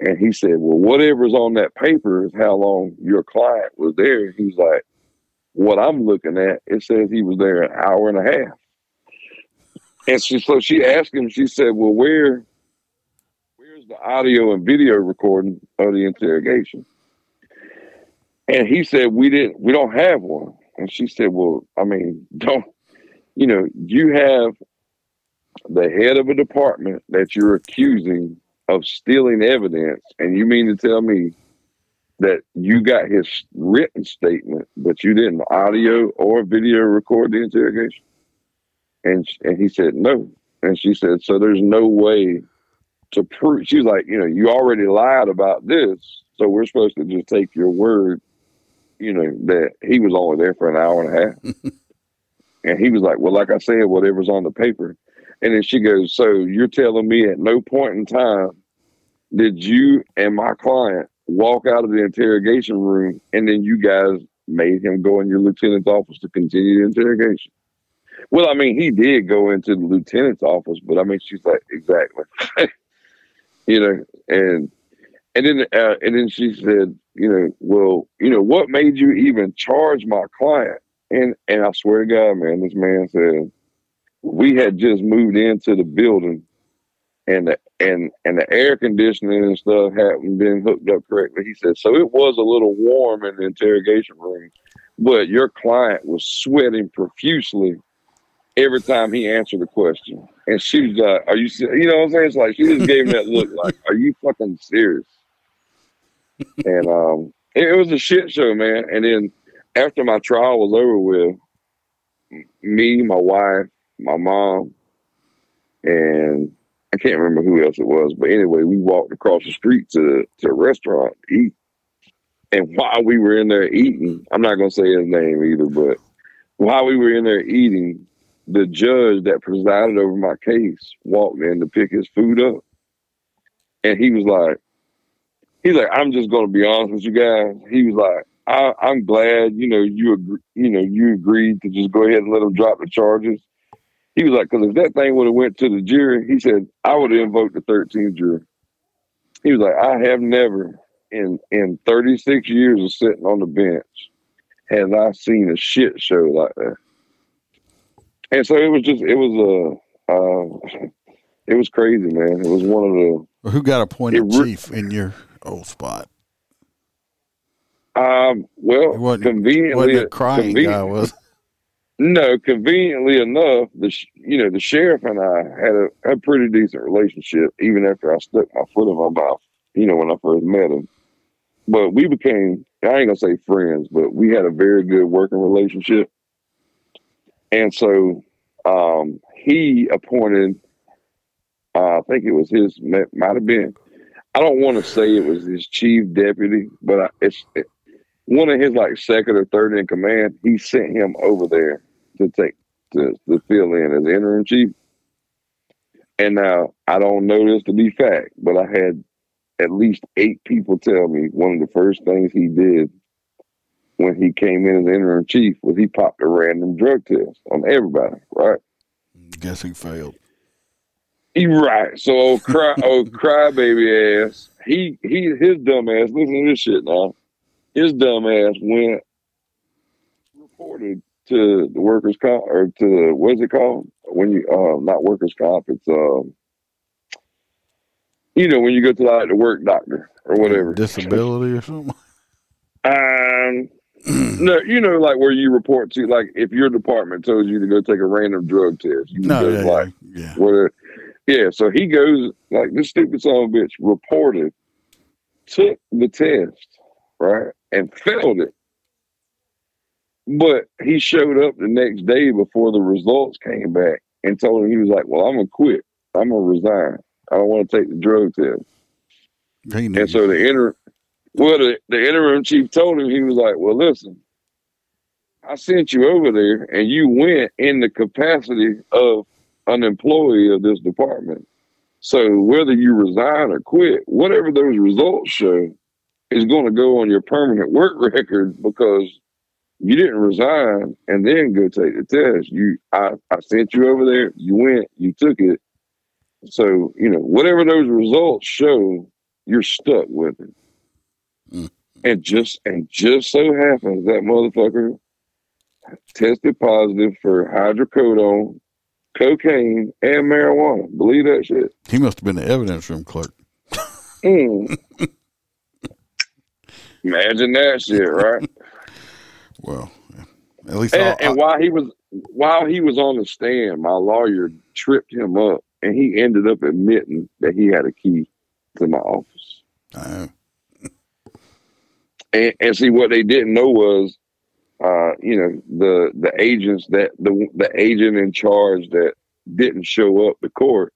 And he said, Well, whatever's on that paper is how long your client was there. He's like, what I'm looking at, it says he was there an hour and a half. And she, so she asked him, she said, Well, where where's the audio and video recording of the interrogation? And he said, We didn't we don't have one. And she said, Well, I mean, don't you know, you have the head of a department that you're accusing of stealing evidence, and you mean to tell me that you got his written statement, but you didn't audio or video record the interrogation? And and he said no. And she said, so there's no way to prove. She's like, you know, you already lied about this, so we're supposed to just take your word, you know, that he was only there for an hour and a half. and he was like, well, like I said, whatever's on the paper. And then she goes, so you're telling me at no point in time did you and my client walk out of the interrogation room, and then you guys made him go in your lieutenant's office to continue the interrogation. Well, I mean, he did go into the lieutenant's office, but I mean, she's like, exactly, you know, and and then uh, and then she said, you know, well, you know, what made you even charge my client? And and I swear to God, man, this man said we had just moved into the building and the and and the air conditioning and stuff hadn't been hooked up correctly. He said, so it was a little warm in the interrogation room, but your client was sweating profusely every time he answered a question. And she was like, "Are you? You know what I'm saying? It's like she just gave him that look, like, "Are you fucking serious?" and um, it, it was a shit show, man. And then after my trial was over with, me, my wife, my mom, and I can't remember who else it was, but anyway, we walked across the street to to a restaurant to eat. And while we were in there eating, I'm not gonna say his name either, but while we were in there eating, the judge that presided over my case walked in to pick his food up. And he was like, he's like, I'm just gonna be honest with you guys. He was like, I, am glad, you know, you agree, you know, you agreed to just go ahead and let him drop the charges. He was like, because if that thing would have went to the jury, he said, I would have invoked the 13th jury. He was like, I have never in in 36 years of sitting on the bench have I seen a shit show like that. And so it was just it was a uh, uh, it was crazy, man. It was one of the who got appointed re- chief in your old spot. Um, well, it wasn't, conveniently, wasn't crying guy was. No, conveniently enough, the sh- you know the sheriff and I had a a pretty decent relationship, even after I stuck my foot in my mouth. You know when I first met him, but we became I ain't gonna say friends, but we had a very good working relationship. And so um, he appointed, uh, I think it was his, might have been, I don't want to say it was his chief deputy, but I, it's it, one of his like second or third in command. He sent him over there to take to, to fill in as interim chief. And now I don't know this to be fact, but I had at least eight people tell me one of the first things he did when he came in as interim chief was he popped a random drug test on everybody, right? Guess he failed. He right. So old cry old crybaby ass. He he his dumb ass, listen to this shit now. His dumb ass went reported to the workers comp or to what's it called? When you uh not workers comp, it's um you know, when you go to like the work doctor or whatever. Disability or something. Um no, you know, like where you report to, like if your department tells you to go take a random drug test, you No, go yeah, like, yeah, yeah. where, yeah. So he goes like this stupid son of a bitch reported, took the test, right, and failed it. But he showed up the next day before the results came back and told him he was like, "Well, I'm gonna quit. I'm gonna resign. I don't want to take the drug test." He. And so the inter well, the, the interim chief told him he was like, "Well, listen, I sent you over there, and you went in the capacity of an employee of this department. So whether you resign or quit, whatever those results show is going to go on your permanent work record because you didn't resign and then go take the test. You, I, I sent you over there. You went, you took it. So you know whatever those results show, you're stuck with it." Mm. And just and just so happens that motherfucker tested positive for hydrocodone, cocaine, and marijuana. Believe that shit. he must have been the evidence room clerk. Mm. Imagine that shit, right? Well, at least and, I, and while he was while he was on the stand, my lawyer tripped him up, and he ended up admitting that he had a key to my office. I, And, and see what they didn't know was, uh, you know, the the agents that the the agent in charge that didn't show up to court.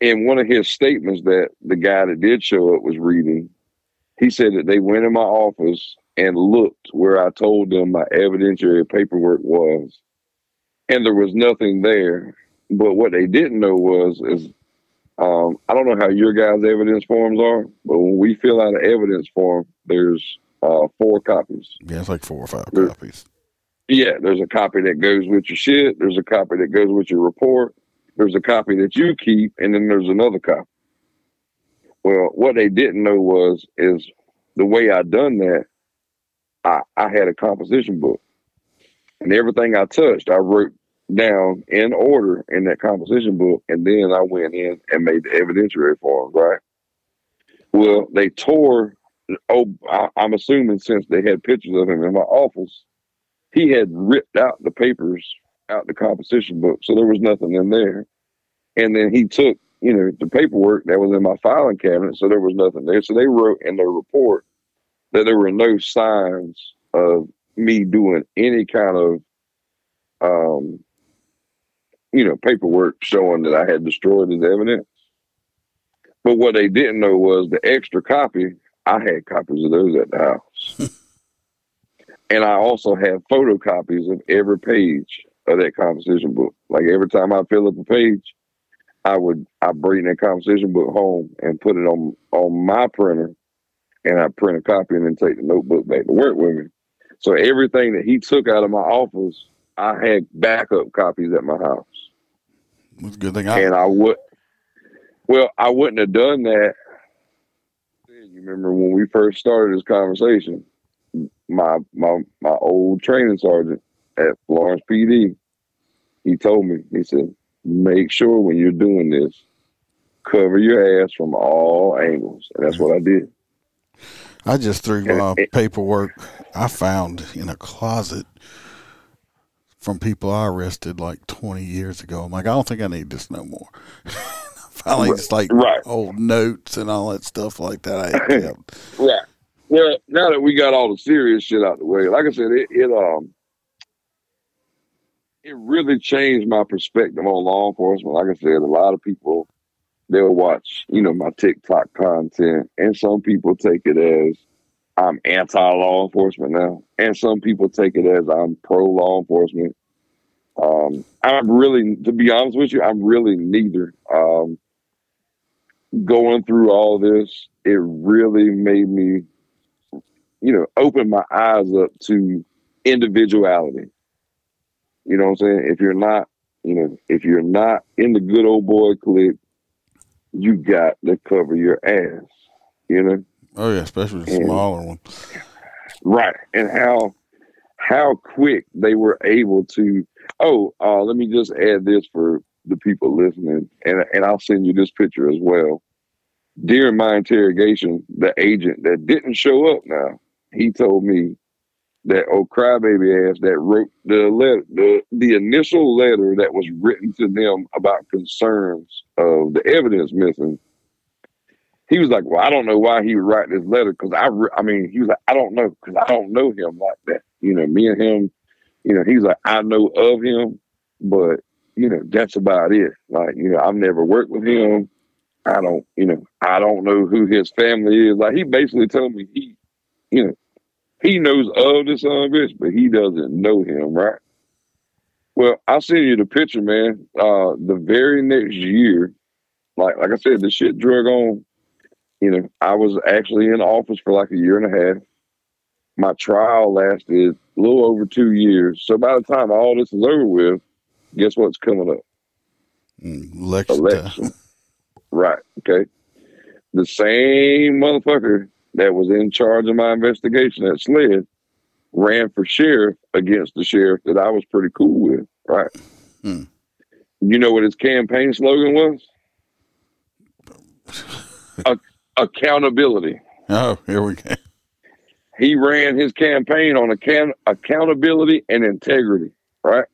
In one of his statements that the guy that did show up was reading, he said that they went in my office and looked where I told them my evidentiary paperwork was, and there was nothing there. But what they didn't know was is um, I don't know how your guys' evidence forms are, but when we fill out an evidence form, there's uh, four copies. yeah, it's like four or five There- copies. Yeah, there's a copy that goes with your shit. There's a copy that goes with your report. There's a copy that you keep, and then there's another copy. Well, what they didn't know was is the way I done that. I I had a composition book, and everything I touched, I wrote down in order in that composition book, and then I went in and made the evidentiary forms. Right. Well, they tore. Oh, I, I'm assuming since they had pictures of him in my office, he had ripped out the papers out the composition book, so there was nothing in there. And then he took, you know, the paperwork that was in my filing cabinet, so there was nothing there. So they wrote in their report that there were no signs of me doing any kind of, um, you know, paperwork showing that I had destroyed his evidence. But what they didn't know was the extra copy. I had copies of those at the house. And I also have photocopies of every page of that composition book. Like every time I fill up a page, I would I bring that conversation book home and put it on on my printer, and I print a copy and then take the notebook back to work with me. So everything that he took out of my office, I had backup copies at my house, It's a good thing I. and I would. Well, I wouldn't have done that. You remember when we first started this conversation? My my my old training sergeant at Florence PD, he told me. He said, "Make sure when you're doing this, cover your ass from all angles." And that's what I did. I just threw my paperwork I found in a closet from people I arrested like 20 years ago. I'm like, I don't think I need this no more. Finally, Right. just like Right. old notes and all that stuff like that. I. Right. Well, now that we got all the serious shit out the way, like I said, it, it um it really changed my perspective on law enforcement. Like I said, a lot of people they'll watch, you know, my TikTok content, and some people take it as I'm anti law enforcement now, and some people take it as I'm pro law enforcement. Um, I'm really, to be honest with you, I'm really neither. Um, going through all this, it really made me, you know, open my eyes up to individuality. You know what I'm saying? If you're not, you know, if you're not in the good old boy clique, you got to cover your ass. You know? Oh, yeah, especially the Yeah. smaller one. Right. And how how quick they were able to oh, uh, let me just add this for the people listening, and and I'll send you this picture as well. During my interrogation, the agent that didn't show up now, he told me that old crybaby ass that wrote the letter the, the initial letter that was written to them about concerns of the evidence missing he was like, "Well, I don't know why he would write this letter because I, re- I mean, he was like, I don't know because I don't know him like that. You know, me and him, you know, he's like, I know of him, but you know, that's about it. Like, you know, I've never worked with him. I don't, you know, I don't know who his family is. Like, he basically told me he, you know, he knows of this son of a bitch, but he doesn't know him, right? Well, I'll send you the picture, man. Uh, the very next year, like like I said, the shit drug on you know, I was actually in office for like a year and a half. My trial lasted a little over two years. So by the time all this is over with, guess what's coming up? Mm, Election. Election. right. Okay. The same motherfucker that was in charge of my investigation at SLED ran for sheriff against the sheriff that I was pretty cool with. Right. Hmm. You know what his campaign slogan was? A- accountability. Oh, here we go. he ran his campaign on account- accountability and integrity, right?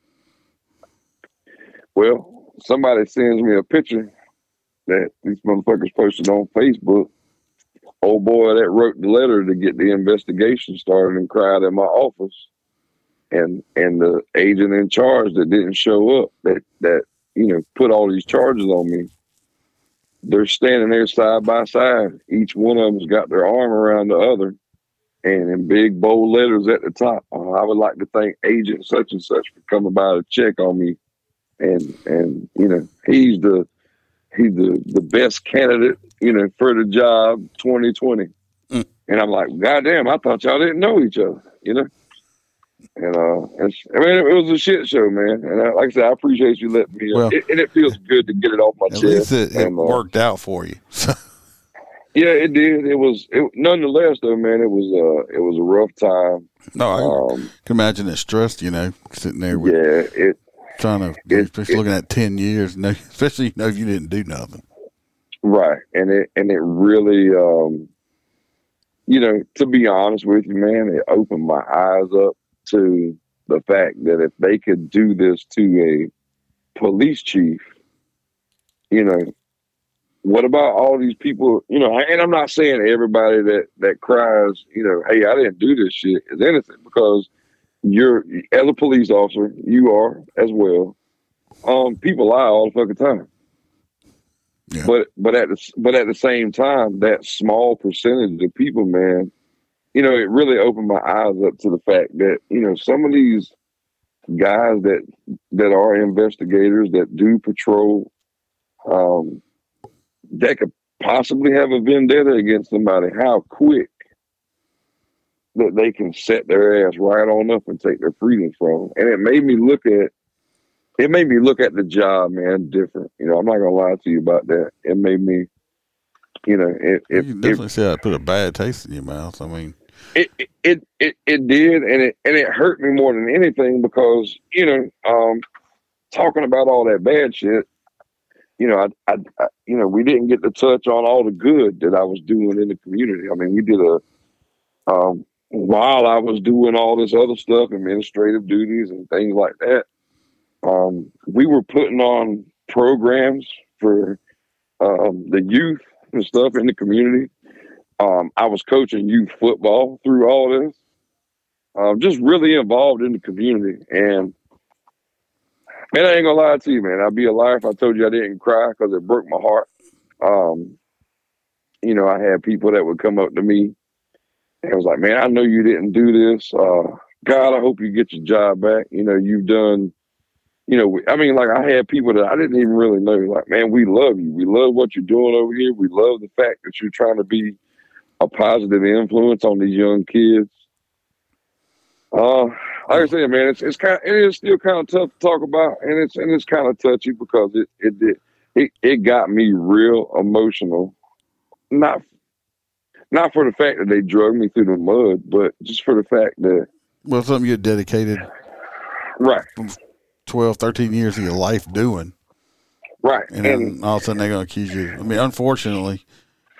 Well, somebody sends me a picture that these motherfuckers posted on Facebook. Old boy that wrote the letter to get the investigation started and cried in my office. And and the agent in charge that didn't show up, that that, you know, put all these charges on me, they're standing there side by side. Each one of them's got their arm around the other and in big bold letters at the top, uh, I would like to thank agent such and such for coming by to check on me, and and you know he's the he's the the best candidate you know for the job 2020, Mm. and I'm like, God damn, I thought y'all didn't know each other, you know. And uh, I mean, it was a shit show, man. And I, like I said, I appreciate you letting me. Well- it, and it feels good to get it off my At chest. least it, it and, uh, worked out for you. Yeah, it did. It was. It, nonetheless, though, man, it was. Uh, it was a rough time. no, I Um, can imagine it stressed, you know, sitting there with yeah, it trying to, It- especially looking at 10 years, especially, you know, if you didn't do nothing. right, and it and it really, um, you know, to be honest with you, man, it opened my eyes up to the fact that if they could do this to a police chief, you know, what about all these people? You know, and I'm not saying everybody that that cries, you know, hey, I didn't do this shit is innocent because you're as a police officer, you are as well. Um, people lie all the fucking time. Yeah. But but at the but at the same time, that small percentage of people, man, you know, it really opened my eyes up to the fact that you know some of these guys that that are investigators that do patrol, um, that could possibly have a vendetta against somebody. How quick that they can set their ass right on up and take their freedom from. And it made me look at it made me look at the job, man, different. You know, I'm not gonna lie to you about that. It made me, you know, it You it it, definitely see how it put a bad taste in your mouth. I mean, it, it it it did, and it and it hurt me more than anything because you know, um, talking about all that bad shit, you know, I, I, I you know, we didn't get to touch on all the good that I was doing in the community. I mean, we did a, um, while I was doing all this other stuff, administrative duties and things like that, um, we were putting on programs for um, the youth and stuff in the community. Um, I was coaching youth football through all this. Um, just really involved in the community. And man, I ain't gonna lie to you, man. I'd be a liar if I told you I didn't cry because it broke my heart. Um, you know, I had people that would come up to me and was like, "Man, I know you didn't do this. Uh, God, I hope you get your job back. You know, you've done." You know, I mean, like I had people that I didn't even really know. Like, man, we love you. We love what you're doing over here. We love the fact that you're trying to be a positive influence on these young kids. Uh, like I said, man, it's it's kind of, it is still kind of tough to talk about, and it's and it's kind of touchy because it it did it, it got me real emotional. Not not for the fact that they drug me through the mud, but just for the fact that Well, something you dedicated right, 12, 13 years of your life doing, right, and and then all of a sudden they're going to accuse you. I mean, unfortunately,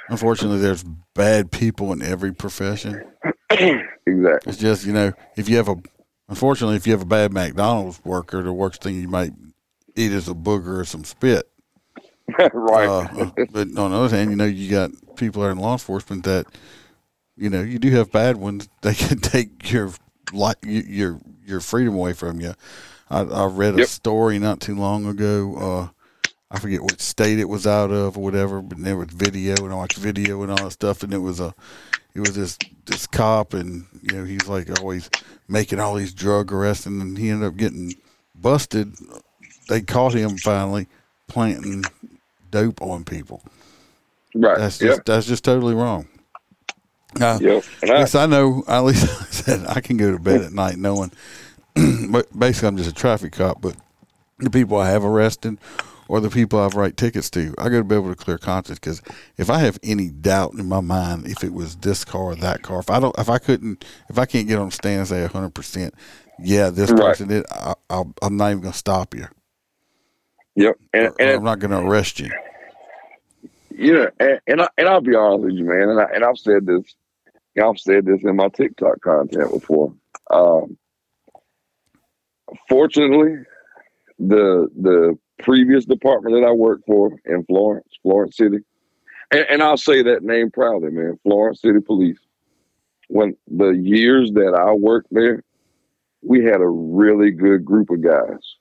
unfortunately, there's bad people in every profession. exactly, It's just you know, if you have a, unfortunately, if you have a bad McDonald's worker, the worst thing you might eat is a booger or some spit. right, Uh, but on the other hand, you know, you got people that are in law enforcement that, you know, you do have bad ones. They can take your li your your freedom away from you. I, I read a Yep. story not too long ago. Uh, I forget what state it was out of or whatever, but there was video and I watched video and all that stuff, and it was a, it was this this cop, and you know he's like always making all these drug arrests, and then he ended up getting busted. They caught him finally planting dope on people. right, That's yep, just that's just totally wrong. Uh, yep. At I, least I know. At least I said I can go to bed at night knowing. but basically, I'm just a traffic cop. But the people I have arrested, or the people I've write tickets to, I got to be able to clear conscience. Because if I have any doubt in my mind, if it was this car or that car, if I don't, if I couldn't, if I can't get on the stand and say 100, percent yeah, this Right. person did, I, I'll, I'm not even going to stop you. Yep, and, Or and I'm not going to arrest you. Yeah, and and, I, and I'll be honest with you, man. And I, and I've said this, I've said this in my TikTok content before. Um, fortunately, the the previous department that I worked for in Florence, Florence City, and, and I'll say that name proudly, man. Florence City Police. When the years that I worked there, we had a really good group of guys.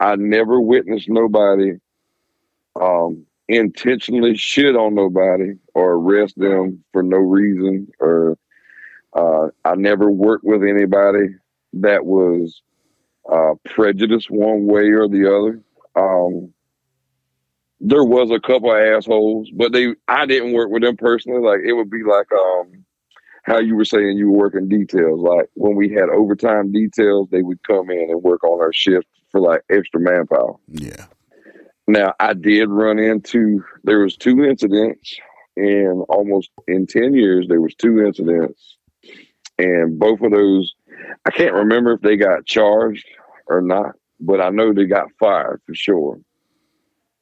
I never witnessed nobody um, intentionally shit on nobody or arrest them for no reason or uh, I never worked with anybody that was uh, prejudiced one way or the other. Um, there was a couple assholes, but they I didn't work with them personally. Like it would be like um, how you were saying you were working details. Like when we had overtime details, they would come in and work on our shift for like extra manpower. Yeah. Now I did run into there was two incidents in almost in 10 years there was two incidents and both of those I can't remember if they got charged or not, but I know they got fired for sure.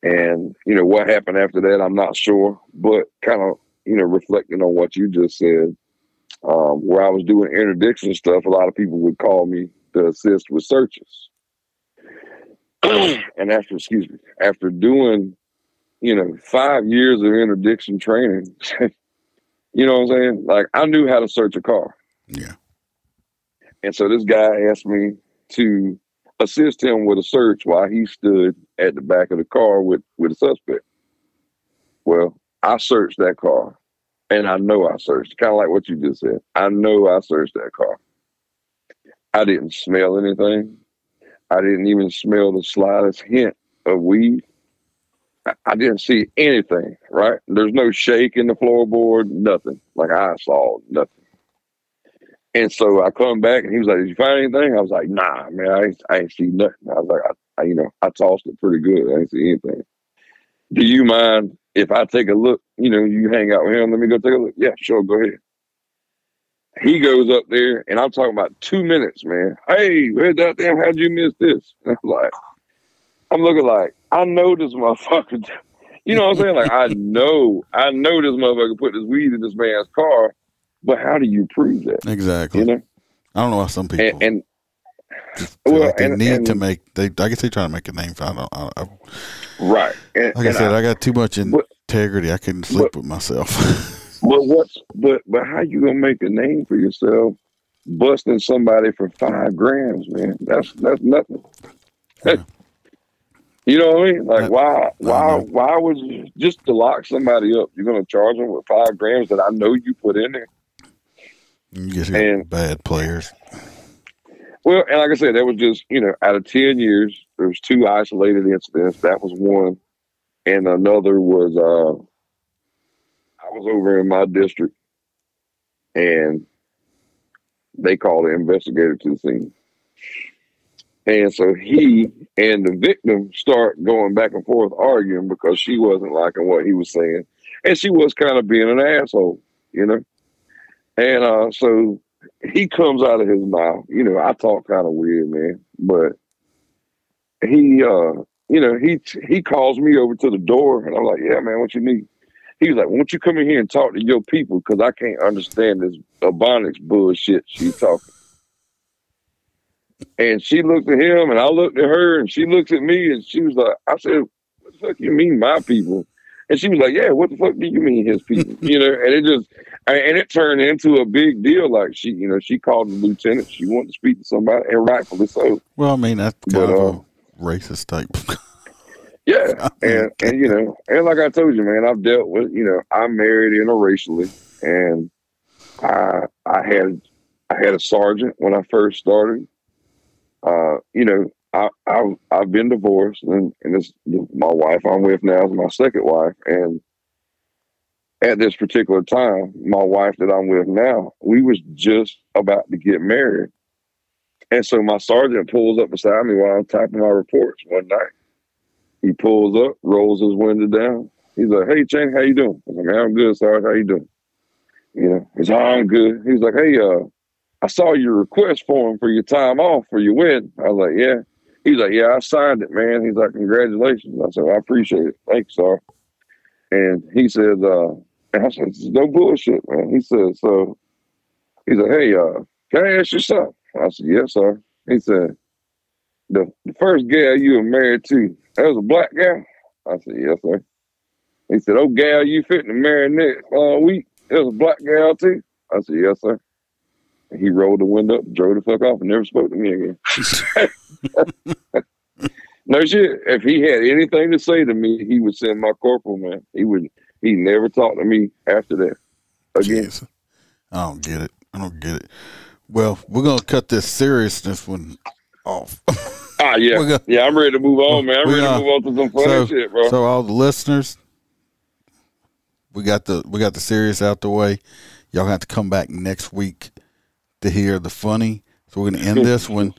And you know what happened after that I'm not sure, but kind of you know reflecting on what you just said um, where I was doing interdiction stuff, a lot of people would call me to assist with searches. and after, excuse me, after doing, you know, five years of interdiction training, you know what I'm saying? Like I knew how to search a car. Yeah. And so this guy asked me to assist him with a search while he stood at the back of the car with, with a suspect. Well, I searched that car and I know I searched, kind of like what you just said. I know I searched that car. I didn't smell anything. I didn't even smell the slightest hint of weed. I, I didn't see anything, right? There's no shake in the floorboard, nothing. Like I saw nothing. And so I come back and he was like, Did you find anything? I was like, Nah, man, I ain't, I ain't see nothing. I was like, I, I, you know, I tossed it pretty good. I ain't see anything. Do you mind if I take a look? You know, you hang out with him. Let me go take a look. Yeah, sure, go ahead. He goes up there, and I'm talking about two minutes, man. Hey, where that damn? How'd you miss this? And I'm like, I'm looking like I know this motherfucker. You know what I'm saying? Like I know, I know this motherfucker put this weed in this man's car but how do you prove that? Exactly. You know, I don't know why some people and, and well, like they and- need and- to make. They, I guess they're trying to make a name for. I don't. I, I, right, and, like I said, I, got too much but- integrity. I couldn't sleep with myself. But what's but but how you gonna make a name for yourself busting somebody for five grams, man? That's that's nothing. Yeah. you know what I mean? Like I- why why why was just to lock somebody up? You're gonna charge them with five grams that I know you put in there. you just And- bad players. Well, and like I said, that was just you know out of ten years, there was two isolated incidents. That was one, and another was uh, I was over in my district, and they called an investigator to the scene, and so he and the victim start going back and forth arguing because she wasn't liking what he was saying, and she was kind of being an asshole, you know, and uh, so he comes out of his mouth. You know, I talk kind of weird, man, but he, uh, you know, he he calls me over to the door, and I'm like, "Yeah, man, what you need?" He was like, "Won't you come in here and talk to your people? Because I can't understand this Ebonics bullshit she's talking." And she looked at him, and I looked at her, and she looks at me, and she was like, "I said, what the fuck you mean, my people?" And she was like, "Yeah, what the fuck do you mean, his people?" you know, and it just and it turned into a big deal. Like she, you know, she called the lieutenant. She wanted to speak to somebody, and rightfully so. Well, I mean that's But, kind uh, of a racist type. Yeah, and and you know, and like I told you, man, I've dealt with you know, I'm married interracially, and I I had I had a sergeant when I first started. Uh, you know, I I I've been divorced, and and this my wife I'm with now is my second wife, and at this particular time, my wife that I'm with now, we was just about to get married, and so my sergeant pulls up beside me while I'm typing my reports one night. He pulls up, rolls his window down. He's like, "Hey, Chang, how you doing?" I was like, "Man, I'm good, Sarge. How you doing?" You know, he's, "Oh, I'm good." He's like, "Hey, uh, I saw your request form for your time off for your wedding." I was like, "Yeah." He's like, "Yeah, I signed it, man." He's like, "Congratulations." I said, "I appreciate it. Thanks, sir." And he said, uh, and I said, no bullshit, man." He said, "So," he said, "Hey, uh, can I ask you something?" I said, "Yes, sir." He said, "The, the first gal you were married to, that was a black gal?" I said, "Yes, sir." He said, "Oh, gal, you fitting to marry next uh, week? It was a black gal too." I said, "Yes, sir." He rolled the window up, drove the fuck off, and never spoke to me again. no shit. If he had anything to say to me, he would send my corporal man. He would. He never talked to me after that again. Jeez. I don't get it. I don't get it. Well, we're gonna cut this seriousness one off. Ah, yeah, gonna- yeah. I'm ready to move on, man. I'm ready are. to move on to some funny so, shit, bro. so all the listeners, we got the we got the serious out the way. Y'all have to come back next week to hear the funny. So we're gonna end this one.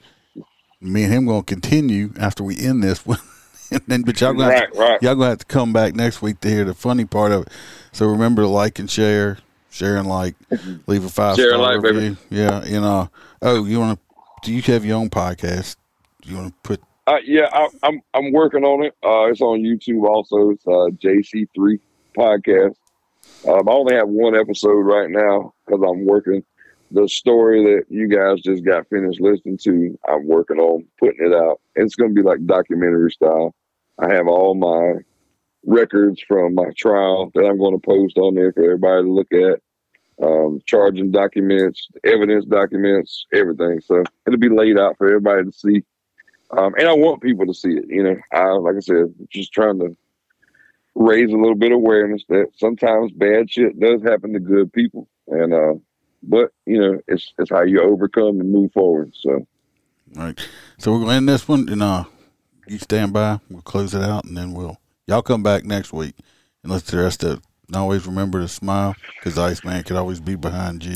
Me and him gonna continue after we end this one. and then but y'all gonna right, to, right. y'all gonna have to come back next week to hear the funny part of it. So remember to like and share, share and like, leave a five Share star like, baby. review. Yeah, you know. Oh, you wanna do you have your own podcast? Do You wanna put Uh, yeah, I, I'm I'm working on it. Uh, it's on YouTube also. It's uh, JC3 podcast. Um, I only have one episode right now because I'm working the story that you guys just got finished listening to. I'm working on putting it out. It's going to be like documentary style. I have all my records from my trial that I'm going to post on there for everybody to look at. Um, charging documents, evidence documents, everything. So it'll be laid out for everybody to see. Um, and I want people to see it. You know, I like I said, just trying to raise a little bit of awareness that sometimes bad shit does happen to good people, and uh, but you know, it's it's how you overcome and move forward. So All right. So we're gonna end this one and uh you stand by, we'll close it out and then we'll y'all come back next week and let's the rest of. And always remember to smile because Iceman could always be behind you.